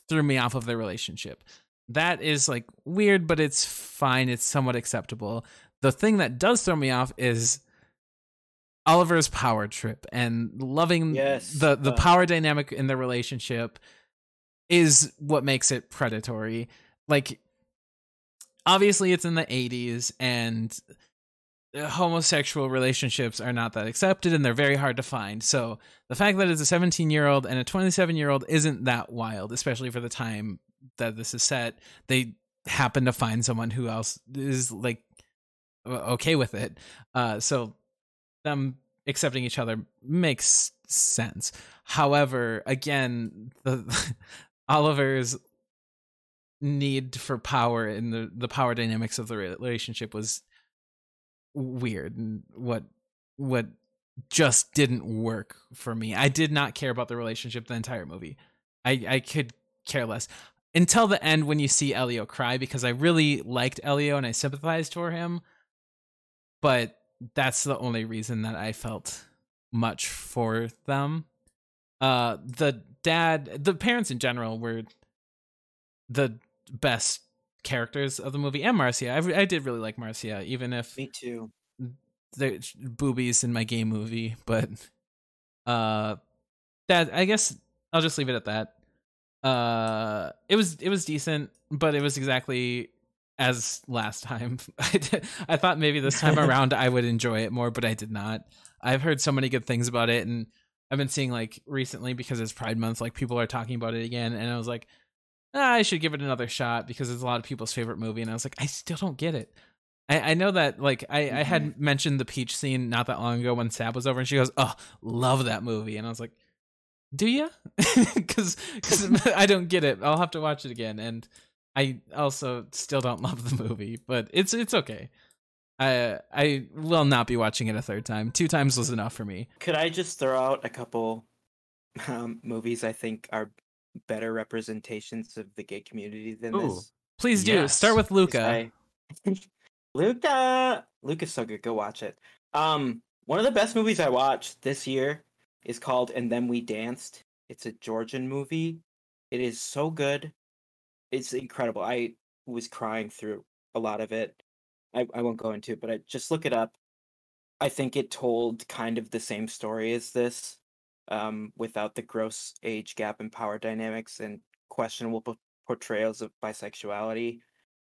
threw me off of their relationship. That is like weird, but it's fine. It's somewhat acceptable. The thing that does throw me off is Oliver's power trip and loving Yes, the the uh. power dynamic in their relationship is what makes it predatory. Like obviously it's in the 80s and homosexual relationships are not that accepted and they're very hard to find. So the fact that it's a 17 year old and a 27 year old isn't that wild, especially for the time that this is set. They happen to find someone who else is like okay with it. Uh, so them accepting each other makes sense. However, again, the [laughs] Oliver's need for power and the the power dynamics of the relationship was weird and what what just didn't work for me. I did not care about the relationship the entire movie. I I could care less until the end when you see Elio cry because I really liked Elio and I sympathized for him. But that's the only reason that I felt much for them. Uh the dad, the parents in general were the best characters of the movie and Marzia. I, I did really like Marzia even if me too there's boobies in my game movie, but uh that I guess I'll just leave it at that. Uh it was it was decent, but it was exactly as last time. [laughs] I did, I thought maybe this time [laughs] around I would enjoy it more, but I did not. I've heard so many good things about it and I've been seeing like recently because it's Pride month like people are talking about it again and I was like ah, I should give it another shot because it's a lot of people's favorite movie and I was like I still don't get it. I, I know that like I, I had mentioned the peach scene not that long ago when Sab was over and she goes, "Oh, love that movie," and I was like, "Do you?" [laughs] Because I don't get it. I'll have to watch it again, and I also still don't [laughs] love the movie, but it's it's okay. I I will not be watching it a third time. Two times was enough for me. could i just throw out a couple [laughs] um, movies i think are better representations of the gay community than Ooh. this Please do Yes. start with Luca. I- [laughs] Luca, Luca's so good. Go watch it. Um, one of the best movies I watched this year is called "And Then We Danced." It's a Georgian movie. It is so good. It's incredible. I was crying through a lot of it. I, I won't go into it, but I just look it up. I think it told kind of the same story as this, um, without the gross age gap and power dynamics and questionable p- portrayals of bisexuality.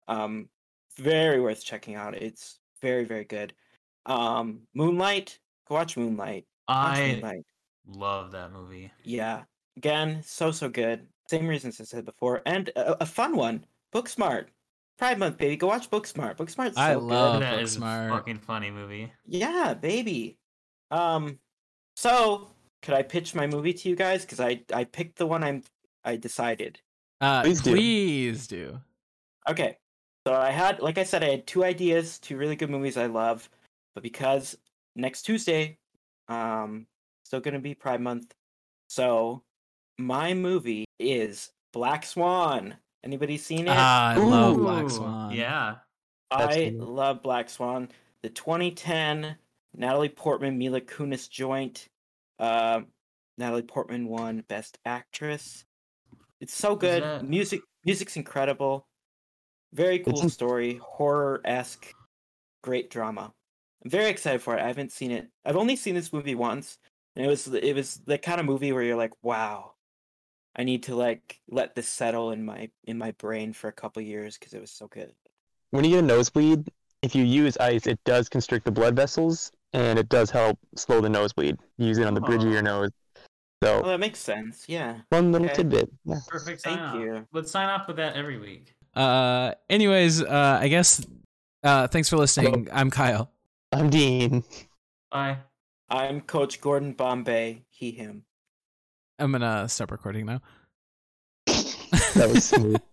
Um, very worth checking out. It's very very good. Um, Moonlight, go watch Moonlight. Watch I Moonlight. love that movie. Yeah, again, so so good. Same reasons I said before, and a, a fun one. Booksmart, Pride Month, baby. Go watch Booksmart. Booksmart's so I good. love- that is Booksmart. a fucking funny movie. Yeah, baby. Um, so could I pitch my movie to you guys? Because I I picked the one I'm I decided. Uh, Please do. Please do. Okay. So I had, like I said, I had two ideas, two really good movies I love, but because next Tuesday, um, still gonna be Pride Month, so my movie is Black Swan. Anybody seen it? Ah, I love Black Swan. Yeah. I Absolutely. love Black Swan. The 2010 Natalie Portman Mila Kunis joint. Um, Natalie Portman won Best Actress. It's so good. that- Music, music's incredible. Very cool in- story, horror esque, great drama. I'm very excited for it. I haven't seen it. I've only seen this movie once, and it was it was the kind of movie where you're like, wow, I need to like let this settle in my in my brain for a couple years because it was so good. When you get a nosebleed, if you use ice, it does constrict the blood vessels, and it does help slow the nosebleed. You use it on the bridge of your nose. Well, So that makes sense. Yeah. one little okay. tidbit. Yeah. Perfect sign Thank off. you. Let's sign off with that every week. Uh, anyways, uh, I guess. Uh, thanks for listening. I'm Kyle. I'm Dean. Bye. I'm Coach Gordon Bombay. He him. I'm gonna stop recording now. That was smooth. [laughs]